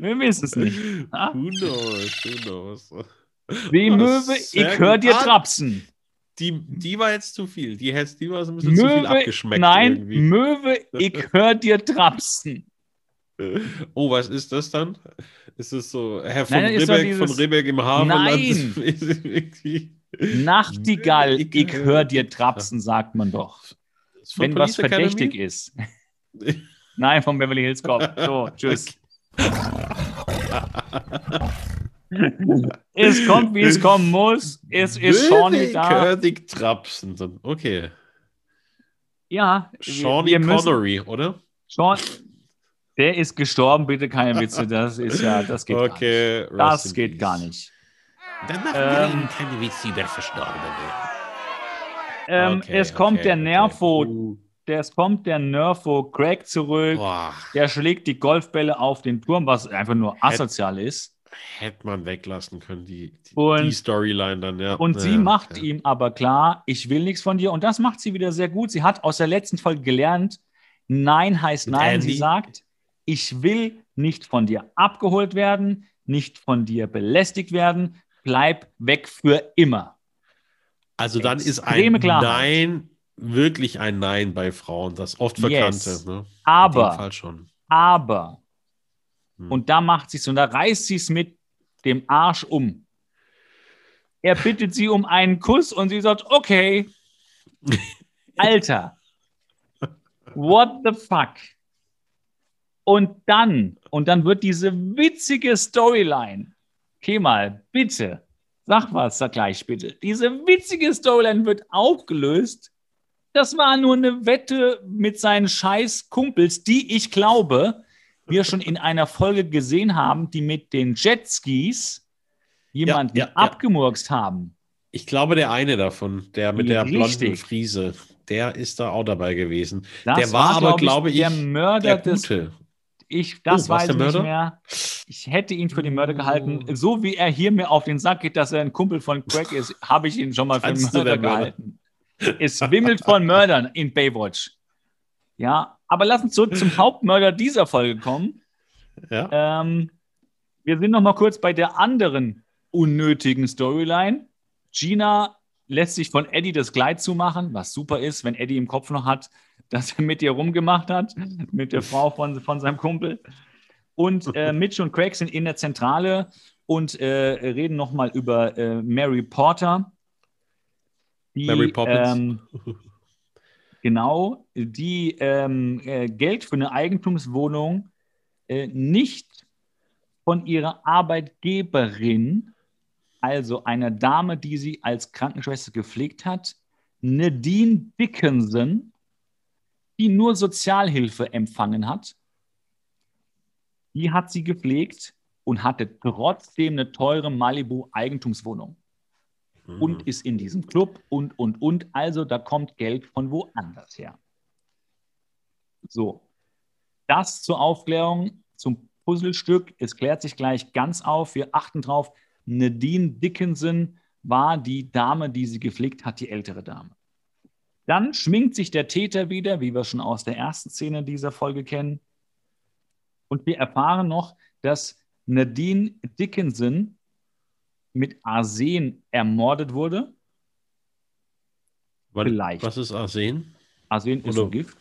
Wir wissen es nicht. Who knows, who knows. Die Ah, Möwe, ich höre dir Ah, trapsen. Die, die war jetzt zu viel. Die, die war so ein bisschen zu viel Möwe, abgeschmeckt. nein, irgendwie. Möwe, ich höre dir trapsen. Oh, was ist das dann? Ist es so Herr von Nein, Ribbeck dieses- von Ribbeck im Havelland? Nein. Nachtigall, Ich ich hör höre dir trapsen, sagt man doch. Wenn was Police Academy? verdächtig ist. Nein, vom Beverly Hills Cop. So, tschüss. Es kommt, wie es kommen muss. Es ist Shawnee da. Curdig Trapsen. Okay. Ja, wir- Shawnee wir müssen- Connery, oder? Sean, der ist gestorben, bitte keine Witze. Das ist ja, das geht Okay. gar nicht. Das geht peace. gar nicht. Dann machen Ähm, wir eben keine Witze über Verstorbene. Ähm, Okay, es kommt okay, der. Nervo, Uh, es kommt der Nervo Craig zurück. Boah, Der schlägt die Golfbälle auf den Turm, was einfach nur asozial ist. Hätte man weglassen können, die, die, Und- die Storyline dann, ja. Und sie Ja, macht ja. ihm aber klar, ich will nichts von dir. Und das macht sie wieder sehr gut. Sie hat aus der letzten Folge gelernt, Nein heißt Nein. Andy? Sie sagt, ich will nicht von dir abgeholt werden, nicht von dir belästigt werden. Bleib weg für immer. Also dann ist Extreme ein Klarheit. Nein wirklich ein Nein bei Frauen, das oft verkannte. Yes. Ne? In dem Aber, Fall schon. aber, Hm. und da macht sie es und da reißt sie es mit dem Arsch um. Er bittet sie um einen Kuss und sie sagt, okay. Alter, what the fuck? Und dann, und dann wird diese witzige Storyline, okay mal, bitte, sag was da gleich bitte. Diese witzige Storyline wird aufgelöst. Das war nur eine Wette mit seinen scheiß Kumpels, die ich glaube, wir schon in einer Folge gesehen haben, die mit den Jetskis jemanden ja, ja. abgemurkst haben. Ich glaube, der eine davon, der mit der blonden Richtig. Friese, der ist da auch dabei gewesen. Das der war, aber, glaube ich, der Mörder der des Gute. Ich, das Oh, weiß ich nicht mehr. Ich hätte ihn für den Mörder gehalten. Oh. So wie er hier mir auf den Sack geht, dass er ein Kumpel von Craig ist, habe ich ihn schon mal für den Mörder der Mörder? gehalten. Es wimmelt von Mördern in Baywatch. Ja, aber lass uns zurück zum Hauptmörder dieser Folge kommen. Ja? Ähm, wir sind noch mal kurz bei der anderen unnötigen Storyline. Gina lässt sich von Eddie das Kleid zumachen, was super ist, wenn Eddie im Kopf noch hat, dass er mit ihr rumgemacht hat, mit der Frau von, von seinem Kumpel. Und äh, Mitch und Craig sind in der Zentrale und äh, reden noch mal über äh, Mary Porter. Die, Mary Poppins. Ähm, genau, die ähm, äh, Geld für eine Eigentumswohnung äh, nicht von ihrer Arbeitgeberin, also einer Dame, die sie als Krankenschwester gepflegt hat, Nadine Dickinson, die nur Sozialhilfe empfangen hat. Die hat sie gepflegt und hatte trotzdem eine teure Malibu-Eigentumswohnung Mhm. und ist in diesem Club und, und, und. Also da kommt Geld von woanders her. So, das zur Aufklärung, zum Puzzlestück. Es klärt sich gleich ganz auf. Wir achten drauf. Nadine Dickinson war die Dame, die sie gepflegt hat, die ältere Dame. Dann schminkt sich der Täter wieder, wie wir schon aus der ersten Szene dieser Folge kennen. Und wir erfahren noch, dass Nadine Dickinson mit Arsen ermordet wurde. Wann- vielleicht. Was ist Arsen? Arsen ist Oder- ein Gift.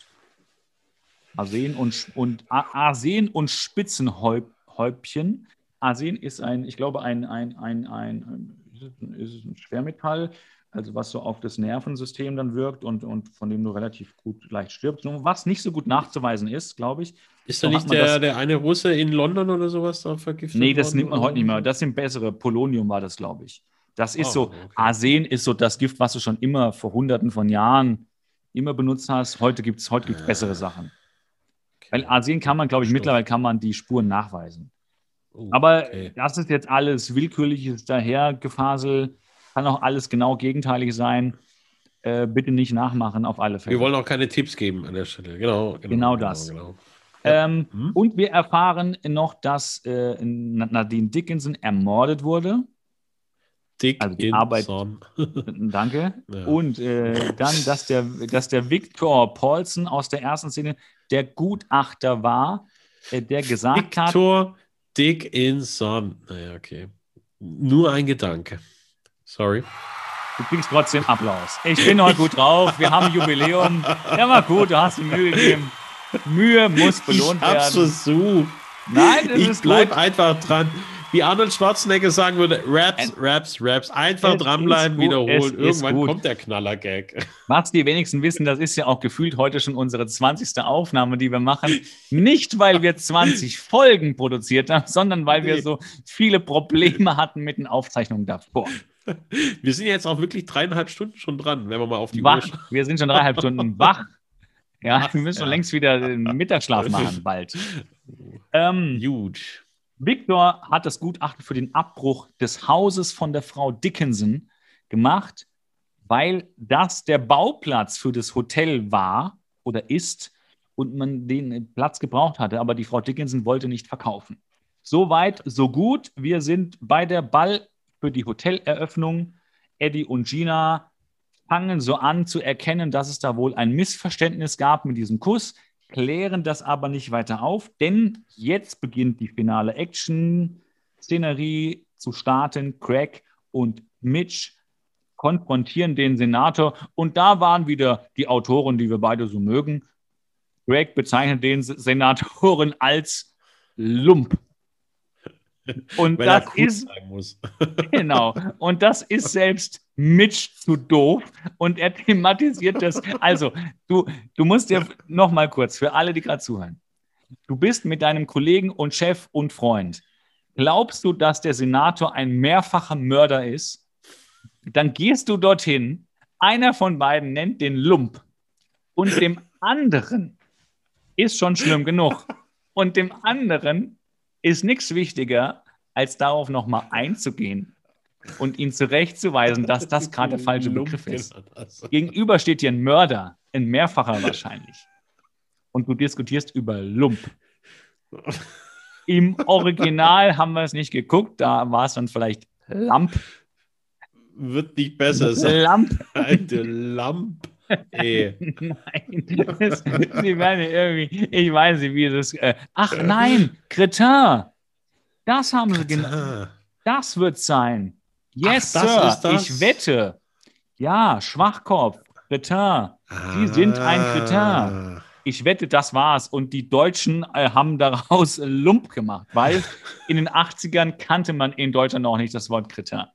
Arsen und, und Arsen und Spitzenhäubchen. Arsen ist ein, ich glaube, ein, ein, ein, ein, ein, ist es ein- ist es ein Schwermetall, also was so auf das Nervensystem dann wirkt und, und von dem du relativ gut leicht stirbst. Nur Was nicht so gut nachzuweisen ist, glaube ich. Ist da nicht der, das- der eine Russe in London oder sowas da vergiftet Nee, das worden nimmt man heute nicht mehr. Das sind bessere. Polonium war das, glaube ich. Das ist Ah, so, okay. Arsen ist so das Gift, was du schon immer vor hunderten von Jahren immer benutzt hast. Heute gibt es heute gibt's Ah. bessere Sachen. Okay. Weil Arsen kann man, glaube ich, Stoff. mittlerweile kann man die Spuren nachweisen. Oh, Aber okay. das ist jetzt alles willkürliches Dahergefasel. Kann auch alles genau gegenteilig sein. Äh, bitte nicht nachmachen, auf alle Fälle. Wir wollen auch keine Tipps geben an der Stelle. Genau, genau, Genau das. Genau. Ähm, Hm? Und wir erfahren noch, dass äh, Nadine Dickinson ermordet wurde. Dick Also die in Arbeit-. Danke. Ja. Und äh, dann, dass der, dass der Victor Paulsen aus der ersten Szene der Gutachter war, äh, der gesagt hat, Victor Dick in Son. Naja, okay. Nur ein Gedanke. Sorry. du kriegst trotzdem Applaus. Ich bin heute gut drauf, wir haben Jubiläum. Ja, war gut, du hast dir Mühe gegeben. Mühe muss belohnt ich hab's werden. versucht. Nein, das Ich ist bleib gut. einfach dran. Wie Arnold Schwarzenegger sagen würde, Raps, Raps, Raps. Einfach Es dranbleiben, gut, wiederholen. Irgendwann gut. kommt der Knaller-Gag. Was die wenigsten wissen, das ist ja auch gefühlt heute schon unsere 20. Aufnahme, die wir machen. Nicht, weil wir 20 Folgen produziert haben, sondern weil wir so viele Probleme hatten mit den Aufzeichnungen davor. Wir sind jetzt auch wirklich dreieinhalb Stunden schon dran, wenn wir mal auf die Uhr Wach. schauen. Wir sind schon dreieinhalb Stunden wach. Ja, Wach, wir müssen schon ja. längst wieder den Mittagsschlaf machen, bald. Ähm, Huge. Victor hat das Gutachten für den Abbruch des Hauses von der Frau Dickinson gemacht, weil das der Bauplatz für das Hotel war oder ist und man den Platz gebraucht hatte, aber die Frau Dickinson wollte nicht verkaufen. So weit, so gut. Wir sind bei der Ball für die Hoteleröffnung. Eddie und Gina fangen so an zu erkennen, dass es da wohl ein Missverständnis gab mit diesem Kuss, klären das aber nicht weiter auf, denn jetzt beginnt die finale Action-Szenerie zu starten. Craig und Mitch konfrontieren den Senator und da waren wieder die Autoren, die wir beide so mögen. Craig bezeichnet den Senatoren als Lump. Und Weil das cool ist sein muss. Genau. Und das ist selbst Mitch zu doof. Und er thematisiert das. Also, du, du musst dir noch mal kurz für alle, die gerade zuhören. Du bist mit deinem Kollegen und Chef und Freund. Glaubst du, dass der Senator ein mehrfacher Mörder ist? Dann gehst du dorthin. Einer von beiden nennt den Lump. Und dem anderen ist schon schlimm genug. Und dem anderen ist nichts wichtiger, als darauf nochmal einzugehen und ihn zurechtzuweisen, dass das gerade der falsche Begriff ist. Gegenüber steht dir ein Mörder, ein Mehrfacher wahrscheinlich. Und du diskutierst über Lump. Im Original haben wir es nicht geguckt, da war es dann vielleicht Lamp. Wird nicht besser sein. Lamp. Alte Lamp. Ey. Nein. Das, sie werden irgendwie, ich weiß nicht, wie das. Äh, ach nein, Cretin. Das haben sie genau. Ah. Das wird sein. Yes, Ach, das Sir. Ich wette. Ja, Schwachkopf, Cretin. Sie sind ein Cretin. Ah. Ich wette, das war's. Und die Deutschen äh, haben daraus Lump gemacht, weil in den 80ern kannte man in Deutschland noch nicht das Wort Cretin.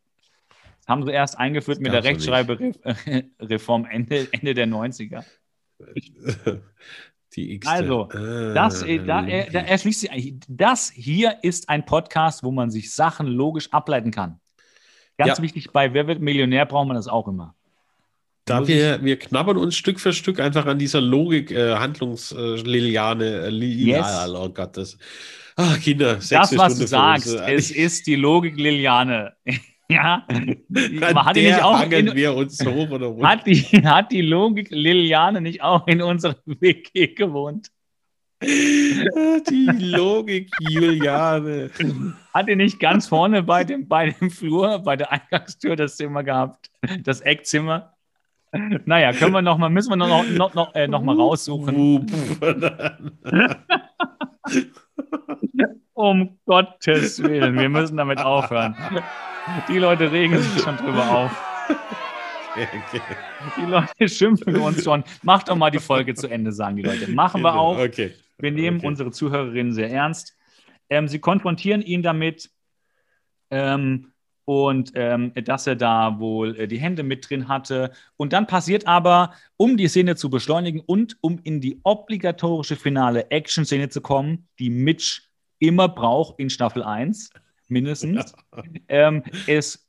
Haben sie erst eingeführt Das mit der Rechtschreibereform Ende, Ende der 90er. Die X. Also, Das, äh, da, äh, da erschließt sich das hier ist ein Podcast, wo man sich Sachen logisch ableiten kann. Ganz Ja. wichtig, bei Wer wird Millionär braucht man das auch immer. Da wir, wir knabbern uns Stück für Stück einfach an dieser Logik, äh, Handlungsliliane, äh, Yes. ja, oh Gott, das. Ach, Kinder, Das, was Stunde du sagst, äh, es ist die Logik Liliane. Ja, an man hat die nicht auch in, wir uns hoch oder runter. hat die, hat die Logik Liliane nicht auch in unserer WG gewohnt? Die Logik, Juliane. Hat die nicht ganz vorne bei dem, bei dem Flur, bei der Eingangstür das Zimmer gehabt? Das Eckzimmer? Naja, können wir noch mal, müssen wir noch, noch, noch, äh, noch mal raussuchen. Um Gottes Willen, wir müssen damit aufhören. Die Leute regen sich schon drüber auf. Okay. Die Leute schimpfen uns schon. Macht doch mal die Folge zu Ende, sagen die Leute. Machen wir auch. Okay. Wir nehmen unsere Zuhörerinnen sehr ernst. Ähm, sie konfrontieren ihn damit ähm, und ähm, dass er da wohl äh, die Hände mit drin hatte. Und dann passiert aber, um die Szene zu beschleunigen und um in die obligatorische finale Action-Szene zu kommen, die Mitch immer braucht in Staffel 1, mindestens. Ähm, es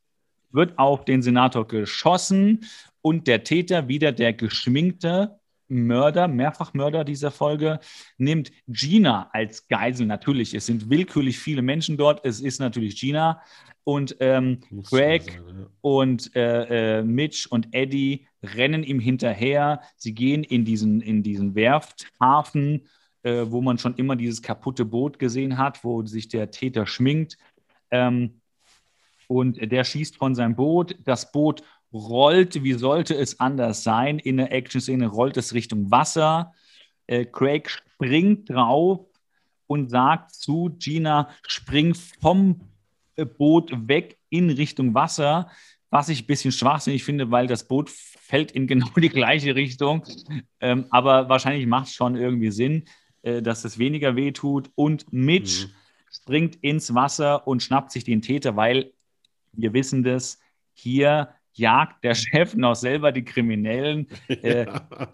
wird auf den Senator geschossen und der Täter, wieder der geschminkte Mörder, Mehrfachmörder dieser Folge, nimmt Gina als Geisel. Natürlich, es sind willkürlich viele Menschen dort. Es ist natürlich Gina und ähm, schon sagen, ja. und äh, äh, Mitch und Eddie rennen ihm hinterher. Sie gehen in diesen, in diesen Werfthafen, äh, wo man schon immer dieses kaputte Boot gesehen hat, wo sich der Täter schminkt. Ähm, und der schießt von seinem Boot. Das Boot rollt, wie sollte es anders sein? In der Action-Szene rollt es Richtung Wasser. Äh, Craig springt drauf und sagt zu Gina, spring vom äh, Boot weg in Richtung Wasser, was ich ein bisschen schwachsinnig finde, weil das Boot fällt in genau die gleiche Richtung. Ähm, aber wahrscheinlich macht es schon irgendwie Sinn, äh, dass es weniger weh tut. Und Mitch mhm. springt ins Wasser und schnappt sich den Täter, weil wir wissen das, hier jagt der Chef noch selber die Kriminellen. Äh,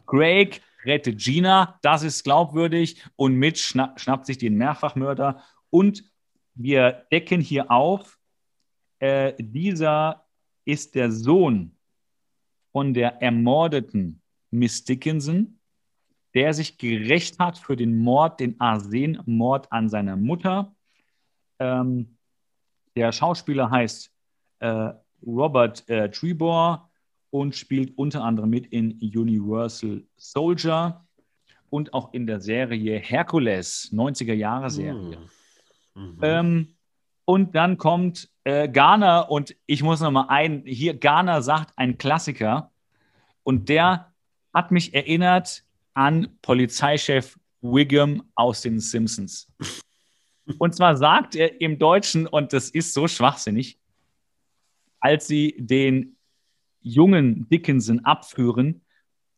Greg rettet Gina, das ist glaubwürdig. Und Mitch schna schnappt sich den Mehrfachmörder. Und wir decken hier auf, äh, dieser ist der Sohn von der ermordeten Miss Dickinson, der sich gerecht hat für den Mord, den Arsen-Mord an seiner Mutter. Ähm, der Schauspieler heißt äh, Robert äh, Trebor und spielt unter anderem mit in Universal Soldier und auch in der Serie Hercules, 90er Jahre Serie. Mhm. Ähm, und dann kommt äh, Ghana und ich muss noch mal ein, hier Ghana sagt ein Klassiker und der hat mich erinnert an Polizeichef Wiggum aus den Simpsons. Und zwar sagt er im Deutschen, und das ist so schwachsinnig, als sie den jungen Dickinson abführen,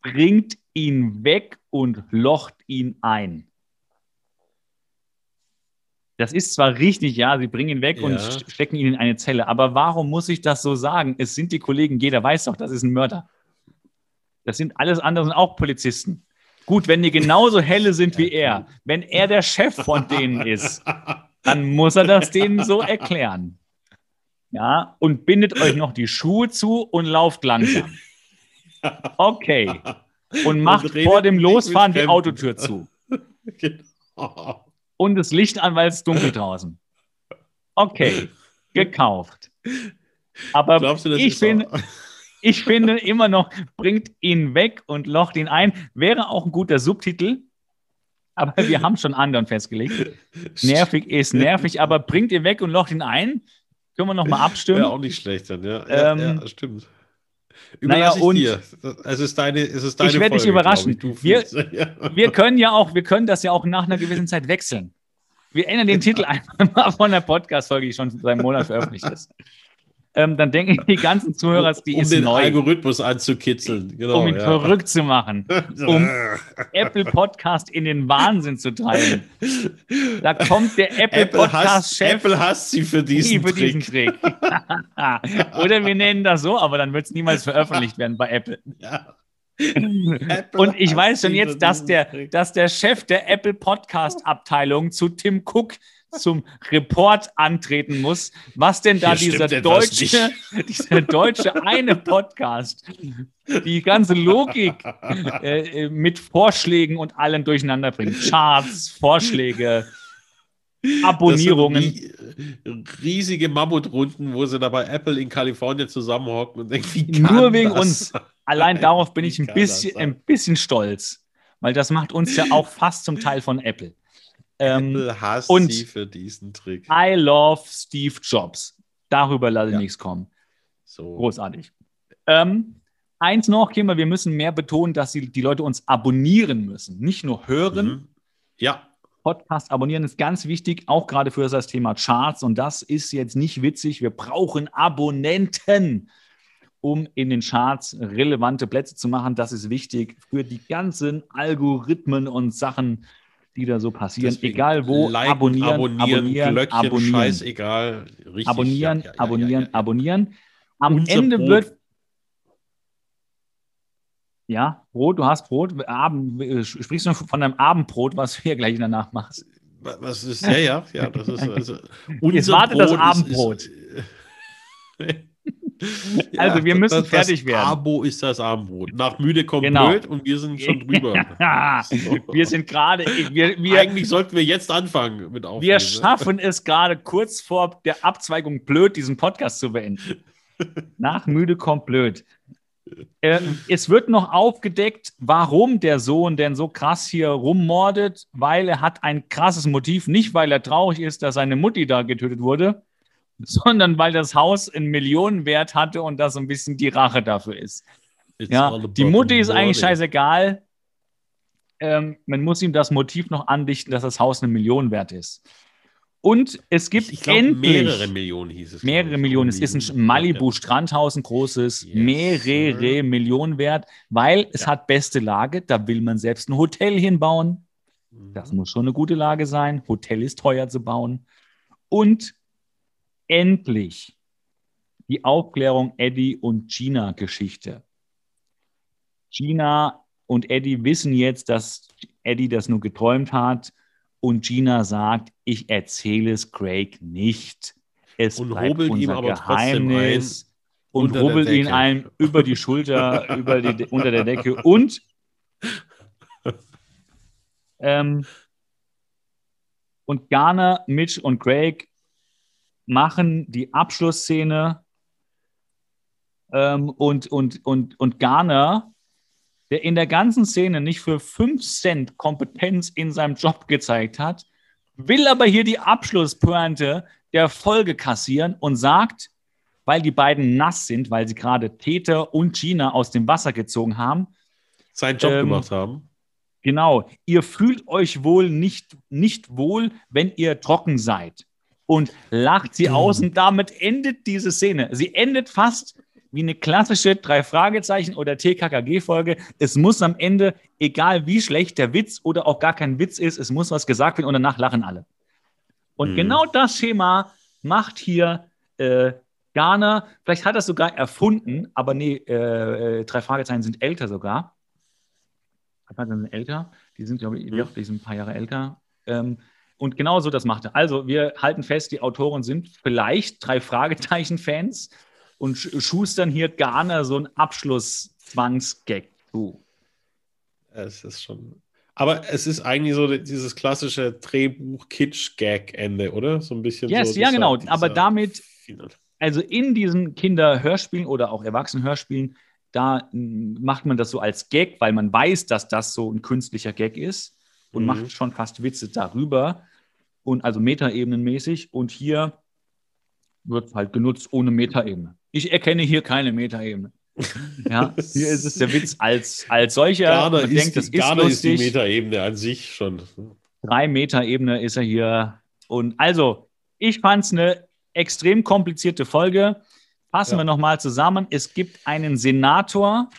bringt ihn weg und locht ihn ein. Das ist zwar richtig, ja, sie bringen ihn weg ja. und stecken ihn in eine Zelle, aber warum muss ich das so sagen? Es sind die Kollegen, jeder weiß doch, das ist ein Mörder. Das sind alles andere, sind auch Polizisten. Gut, wenn die genauso helle sind wie er, wenn er der Chef von denen ist, dann muss er das denen so erklären. Ja, und bindet euch noch die Schuhe zu und lauft langsam. Okay. Und macht und vor dem Losfahren die Autotür zu. Genau und das Licht an, weil es dunkel draußen. Okay, gekauft. Aber du, ich, finde, ich finde immer noch, bringt ihn weg und locht ihn ein. Wäre auch ein guter Subtitel. Aber wir haben schon anderen festgelegt. Nervig ist nervig, aber bringt ihn weg und locht ihn ein. Können wir nochmal abstimmen? Wäre auch nicht schlecht dann, ja. Ja, ähm, ja stimmt. Naja, und dir. Es ist deine, es ist deine ich werde dich überraschen. Ich, wir, wir können ja auch, wir können das ja auch nach einer gewissen Zeit wechseln. Wir ändern den Titel einfach mal von der Podcast-Folge, die schon seit einem Monat veröffentlicht ist. Ähm, dann denken die ganzen Zuhörer, die um ist den neu. Algorithmus anzukitzeln, genau, um ihn ja. verrückt zu machen, um Apple Podcast in den Wahnsinn zu treiben. Da kommt der Apple, Apple Podcast Chef. Apple hasst sie für diesen für Trick. Diesen Trick. Oder wir nennen das so, aber dann wird es niemals veröffentlicht werden bei Apple. Ja. Und ich weiß schon jetzt, dass der, dass der Chef der Apple Podcast Abteilung zu Tim Cook zum Report antreten muss, was denn da dieser deutsche, dieser deutsche eine Podcast die ganze Logik äh, mit Vorschlägen und allem durcheinander bringt. Charts, Vorschläge, Abonnierungen. riesige Mammutrunden, wo sie da bei Apple in Kalifornien zusammenhocken und denken, wie Nur wegen das? uns. Allein darauf bin ich ein bisschen, ein bisschen stolz, weil das macht uns ja auch fast zum Teil von Apple. Ähm, Apple hasst und sie für diesen Trick. I love Steve Jobs. Darüber lasse ich ja. nichts kommen. So. Großartig. Ähm, eins noch, Kimmer, wir müssen mehr betonen, dass die, die Leute uns abonnieren müssen. Nicht nur hören. Mhm. Ja. Podcast abonnieren ist ganz wichtig, auch gerade für das Thema Charts. Und das ist jetzt nicht witzig. Wir brauchen Abonnenten, um in den Charts relevante Plätze zu machen. Das ist wichtig für die ganzen Algorithmen und Sachen, die da so passieren. Deswegen Egal wo, liken, abonnieren, abonnieren, abonnieren, Glöckchen, abonnieren. scheißegal. Richtig, abonnieren, ja, ja, abonnieren, ja, abonnieren. Am Unser Ende Brot. wird ja, Brot, du hast Brot. Abend, äh, sprichst du von deinem Abendbrot, was du hier gleich danach machst? Was ist, ja, ja, ja, das ist also. Jetzt wartet Brot das Abendbrot. Ist, ist, also, wir müssen das, fertig werden. Abo ist das Abendbrot. Nach müde kommt genau. blöd und wir sind schon drüber. wir sind gerade. Eigentlich sollten wir jetzt anfangen mit Aufnehmen. Wir schaffen es gerade kurz vor der Abzweigung blöd, diesen Podcast zu beenden. Nach müde kommt blöd. Äh, es wird noch aufgedeckt, warum der Sohn denn so krass hier rummordet, weil er hat ein krasses Motiv, nicht weil er traurig ist, dass seine Mutti da getötet wurde, sondern weil das Haus einen Millionenwert hatte und das so ein bisschen die Rache dafür ist. It's Ja, die Mutti ist eigentlich scheißegal. Ähm, man muss ihm das Motiv noch andichten, dass das Haus eine Million wert ist. Und es gibt Ich, glaube, endlich mehrere Millionen hieß es. mehrere glaub. Millionen. Es ist ein Malibu-Strandhaus, ein großes, Yes, mehrere sir. Millionen wert, weil es Ja. hat beste Lage. Da will man selbst ein Hotel hinbauen. Mhm. Das muss schon eine gute Lage sein. Hotel ist teuer zu bauen. Und endlich die Aufklärung Eddie und Gina Geschichte. Gina und Eddie wissen jetzt, dass Eddie das nur geträumt hat. Und Gina sagt, ich erzähle es Craig nicht. Es Und bleibt rubbelt ihm unser aber trotzdem Geheimnis. Und rubbelt ihn einem über die Schulter, über die, unter der Decke. Und ähm, und Garner, Mitch und Craig machen die Abschlussszene ähm, und, und, und, und Garner, der in der ganzen Szene nicht für 5 Cent Kompetenz in seinem Job gezeigt hat, will aber hier die Abschlusspointe der Folge kassieren und sagt, weil die beiden nass sind, weil sie gerade Peter und Gina aus dem Wasser gezogen haben, seinen Job ähm, gemacht haben. Genau, ihr fühlt euch wohl nicht, nicht wohl, wenn ihr trocken seid. Und lacht sie aus und damit endet diese Szene. Sie endet fast wie eine klassische drei Fragezeichen oder TKKG-Folge. Es muss am Ende, egal wie schlecht der Witz oder auch gar kein Witz ist, es muss was gesagt werden und danach lachen alle. Und Mhm. genau das Schema macht hier äh, Garner. Vielleicht hat er es sogar erfunden, aber nee, äh, äh, drei Fragezeichen sind älter sogar. Drei Fragezeichen sind älter. Die sind, glaube ich, Mhm. die sind ein paar Jahre älter. Ähm, und genau so das macht er. Also, wir halten fest, die Autoren sind vielleicht drei Fragezeichen-Fans und sch- schustern hier Garner so einen Abschluss-Zwangsgag zu. Es ist schon. Aber es ist eigentlich so dieses klassische Drehbuch-Kitsch-Gag-Ende, oder? So ein bisschen Yes, so. ja, genau. Aber damit also in diesen Kinderhörspielen oder auch Erwachsenenhörspielen, da macht man das so als Gag, weil man weiß, dass das so ein künstlicher Gag ist und Mhm. macht schon fast Witze darüber und also Metaebenenmäßig und hier wird halt genutzt ohne Metaebene. Ich erkenne hier keine Metaebene. Ja, hier ist es der Witz als, als solcher. Garner, ist, denkt, das ist Garner ist die. Metaebene an sich schon. Drei Meter Ebene ist er hier. Und also, ich fand es eine extrem komplizierte Folge. Fassen Ja. wir nochmal zusammen. Es gibt einen Senator,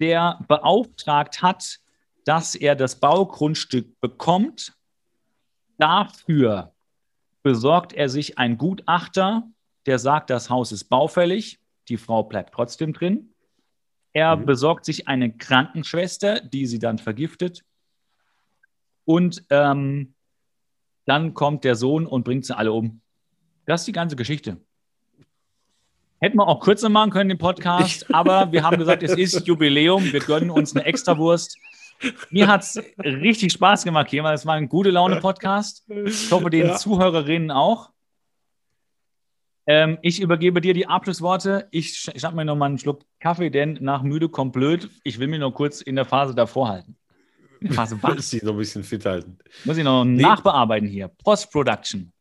der beauftragt hat, dass er das Baugrundstück bekommt. Dafür besorgt er sich einen Gutachter, der sagt, das Haus ist baufällig. Die Frau bleibt trotzdem drin. Er Mhm. besorgt sich eine Krankenschwester, die sie dann vergiftet. Und ähm, dann kommt der Sohn und bringt sie alle um. Das ist die ganze Geschichte. Hätten wir auch kürzer machen können, den Podcast, aber wir haben gesagt, es ist Jubiläum, wir gönnen uns eine Extrawurst. Mir hat es richtig Spaß gemacht, hier, weil es war ein gute Laune-Podcast. Ich hoffe, den Ja. Zuhörerinnen auch. Ähm, ich übergebe dir die Abschlussworte. Ich sch- schnapp mir noch mal einen Schluck Kaffee, denn nach müde kommt blöd. Ich will mir noch kurz in der Phase davor halten. In der Phase wach. Muss sich noch ein bisschen fit halten. Muss ich noch nachbearbeiten hier. Post-Production.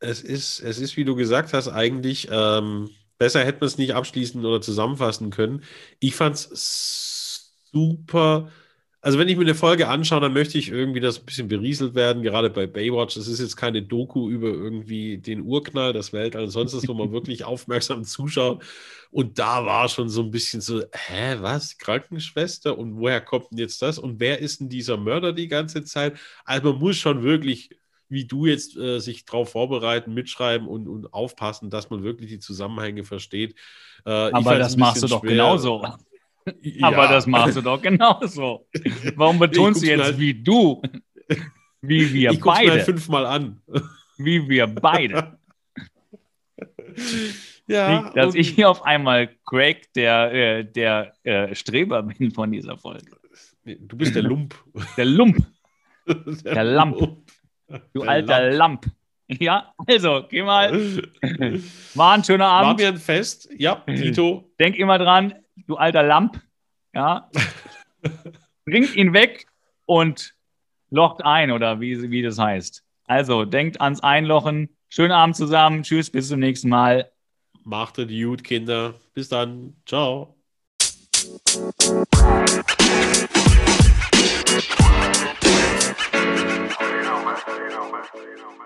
Es ist, es ist, wie du gesagt hast, eigentlich ähm, besser hätten wir es nicht abschließen oder zusammenfassen können. Ich fand es super. Also, wenn ich mir eine Folge anschaue, dann möchte ich irgendwie, dass ein bisschen berieselt werden, gerade bei Baywatch. Das ist jetzt keine Doku über irgendwie den Urknall, das Weltall sonst was, wo man wirklich aufmerksam zuschaut. Und da war schon so ein bisschen so, hä, was? Krankenschwester? Und woher kommt denn jetzt das? Und wer ist denn dieser Mörder die ganze Zeit? Also, man muss schon wirklich wie du jetzt äh, sich darauf vorbereiten, mitschreiben und, und aufpassen, dass man wirklich die Zusammenhänge versteht. Äh, Aber das machst du doch schwer. genauso. Ja. Aber das machst du doch genauso. Warum betonst du jetzt halt- wie du? Wie wir ich mir beide. halt fünfmal an. wie wir beide. ja, Nicht, dass ich hier auf einmal Craig, der, äh, der äh, Streber bin von dieser Folge. du bist der Lump. Der Lump, Der Lamp. du Der alter Lamp. Ja, also, geh mal. War ein schöner War Abend. mir ein Fest. Ja, Tito. Denk immer dran, du alter Lamp. Ja. Bringt ihn weg und locht ein, oder wie, wie das heißt. Also, denkt ans Einlochen. Schönen Abend zusammen. Tschüss, bis zum nächsten Mal. Macht es gut, Kinder. Bis dann. Ciao. You know, man. You know, man. You know, man.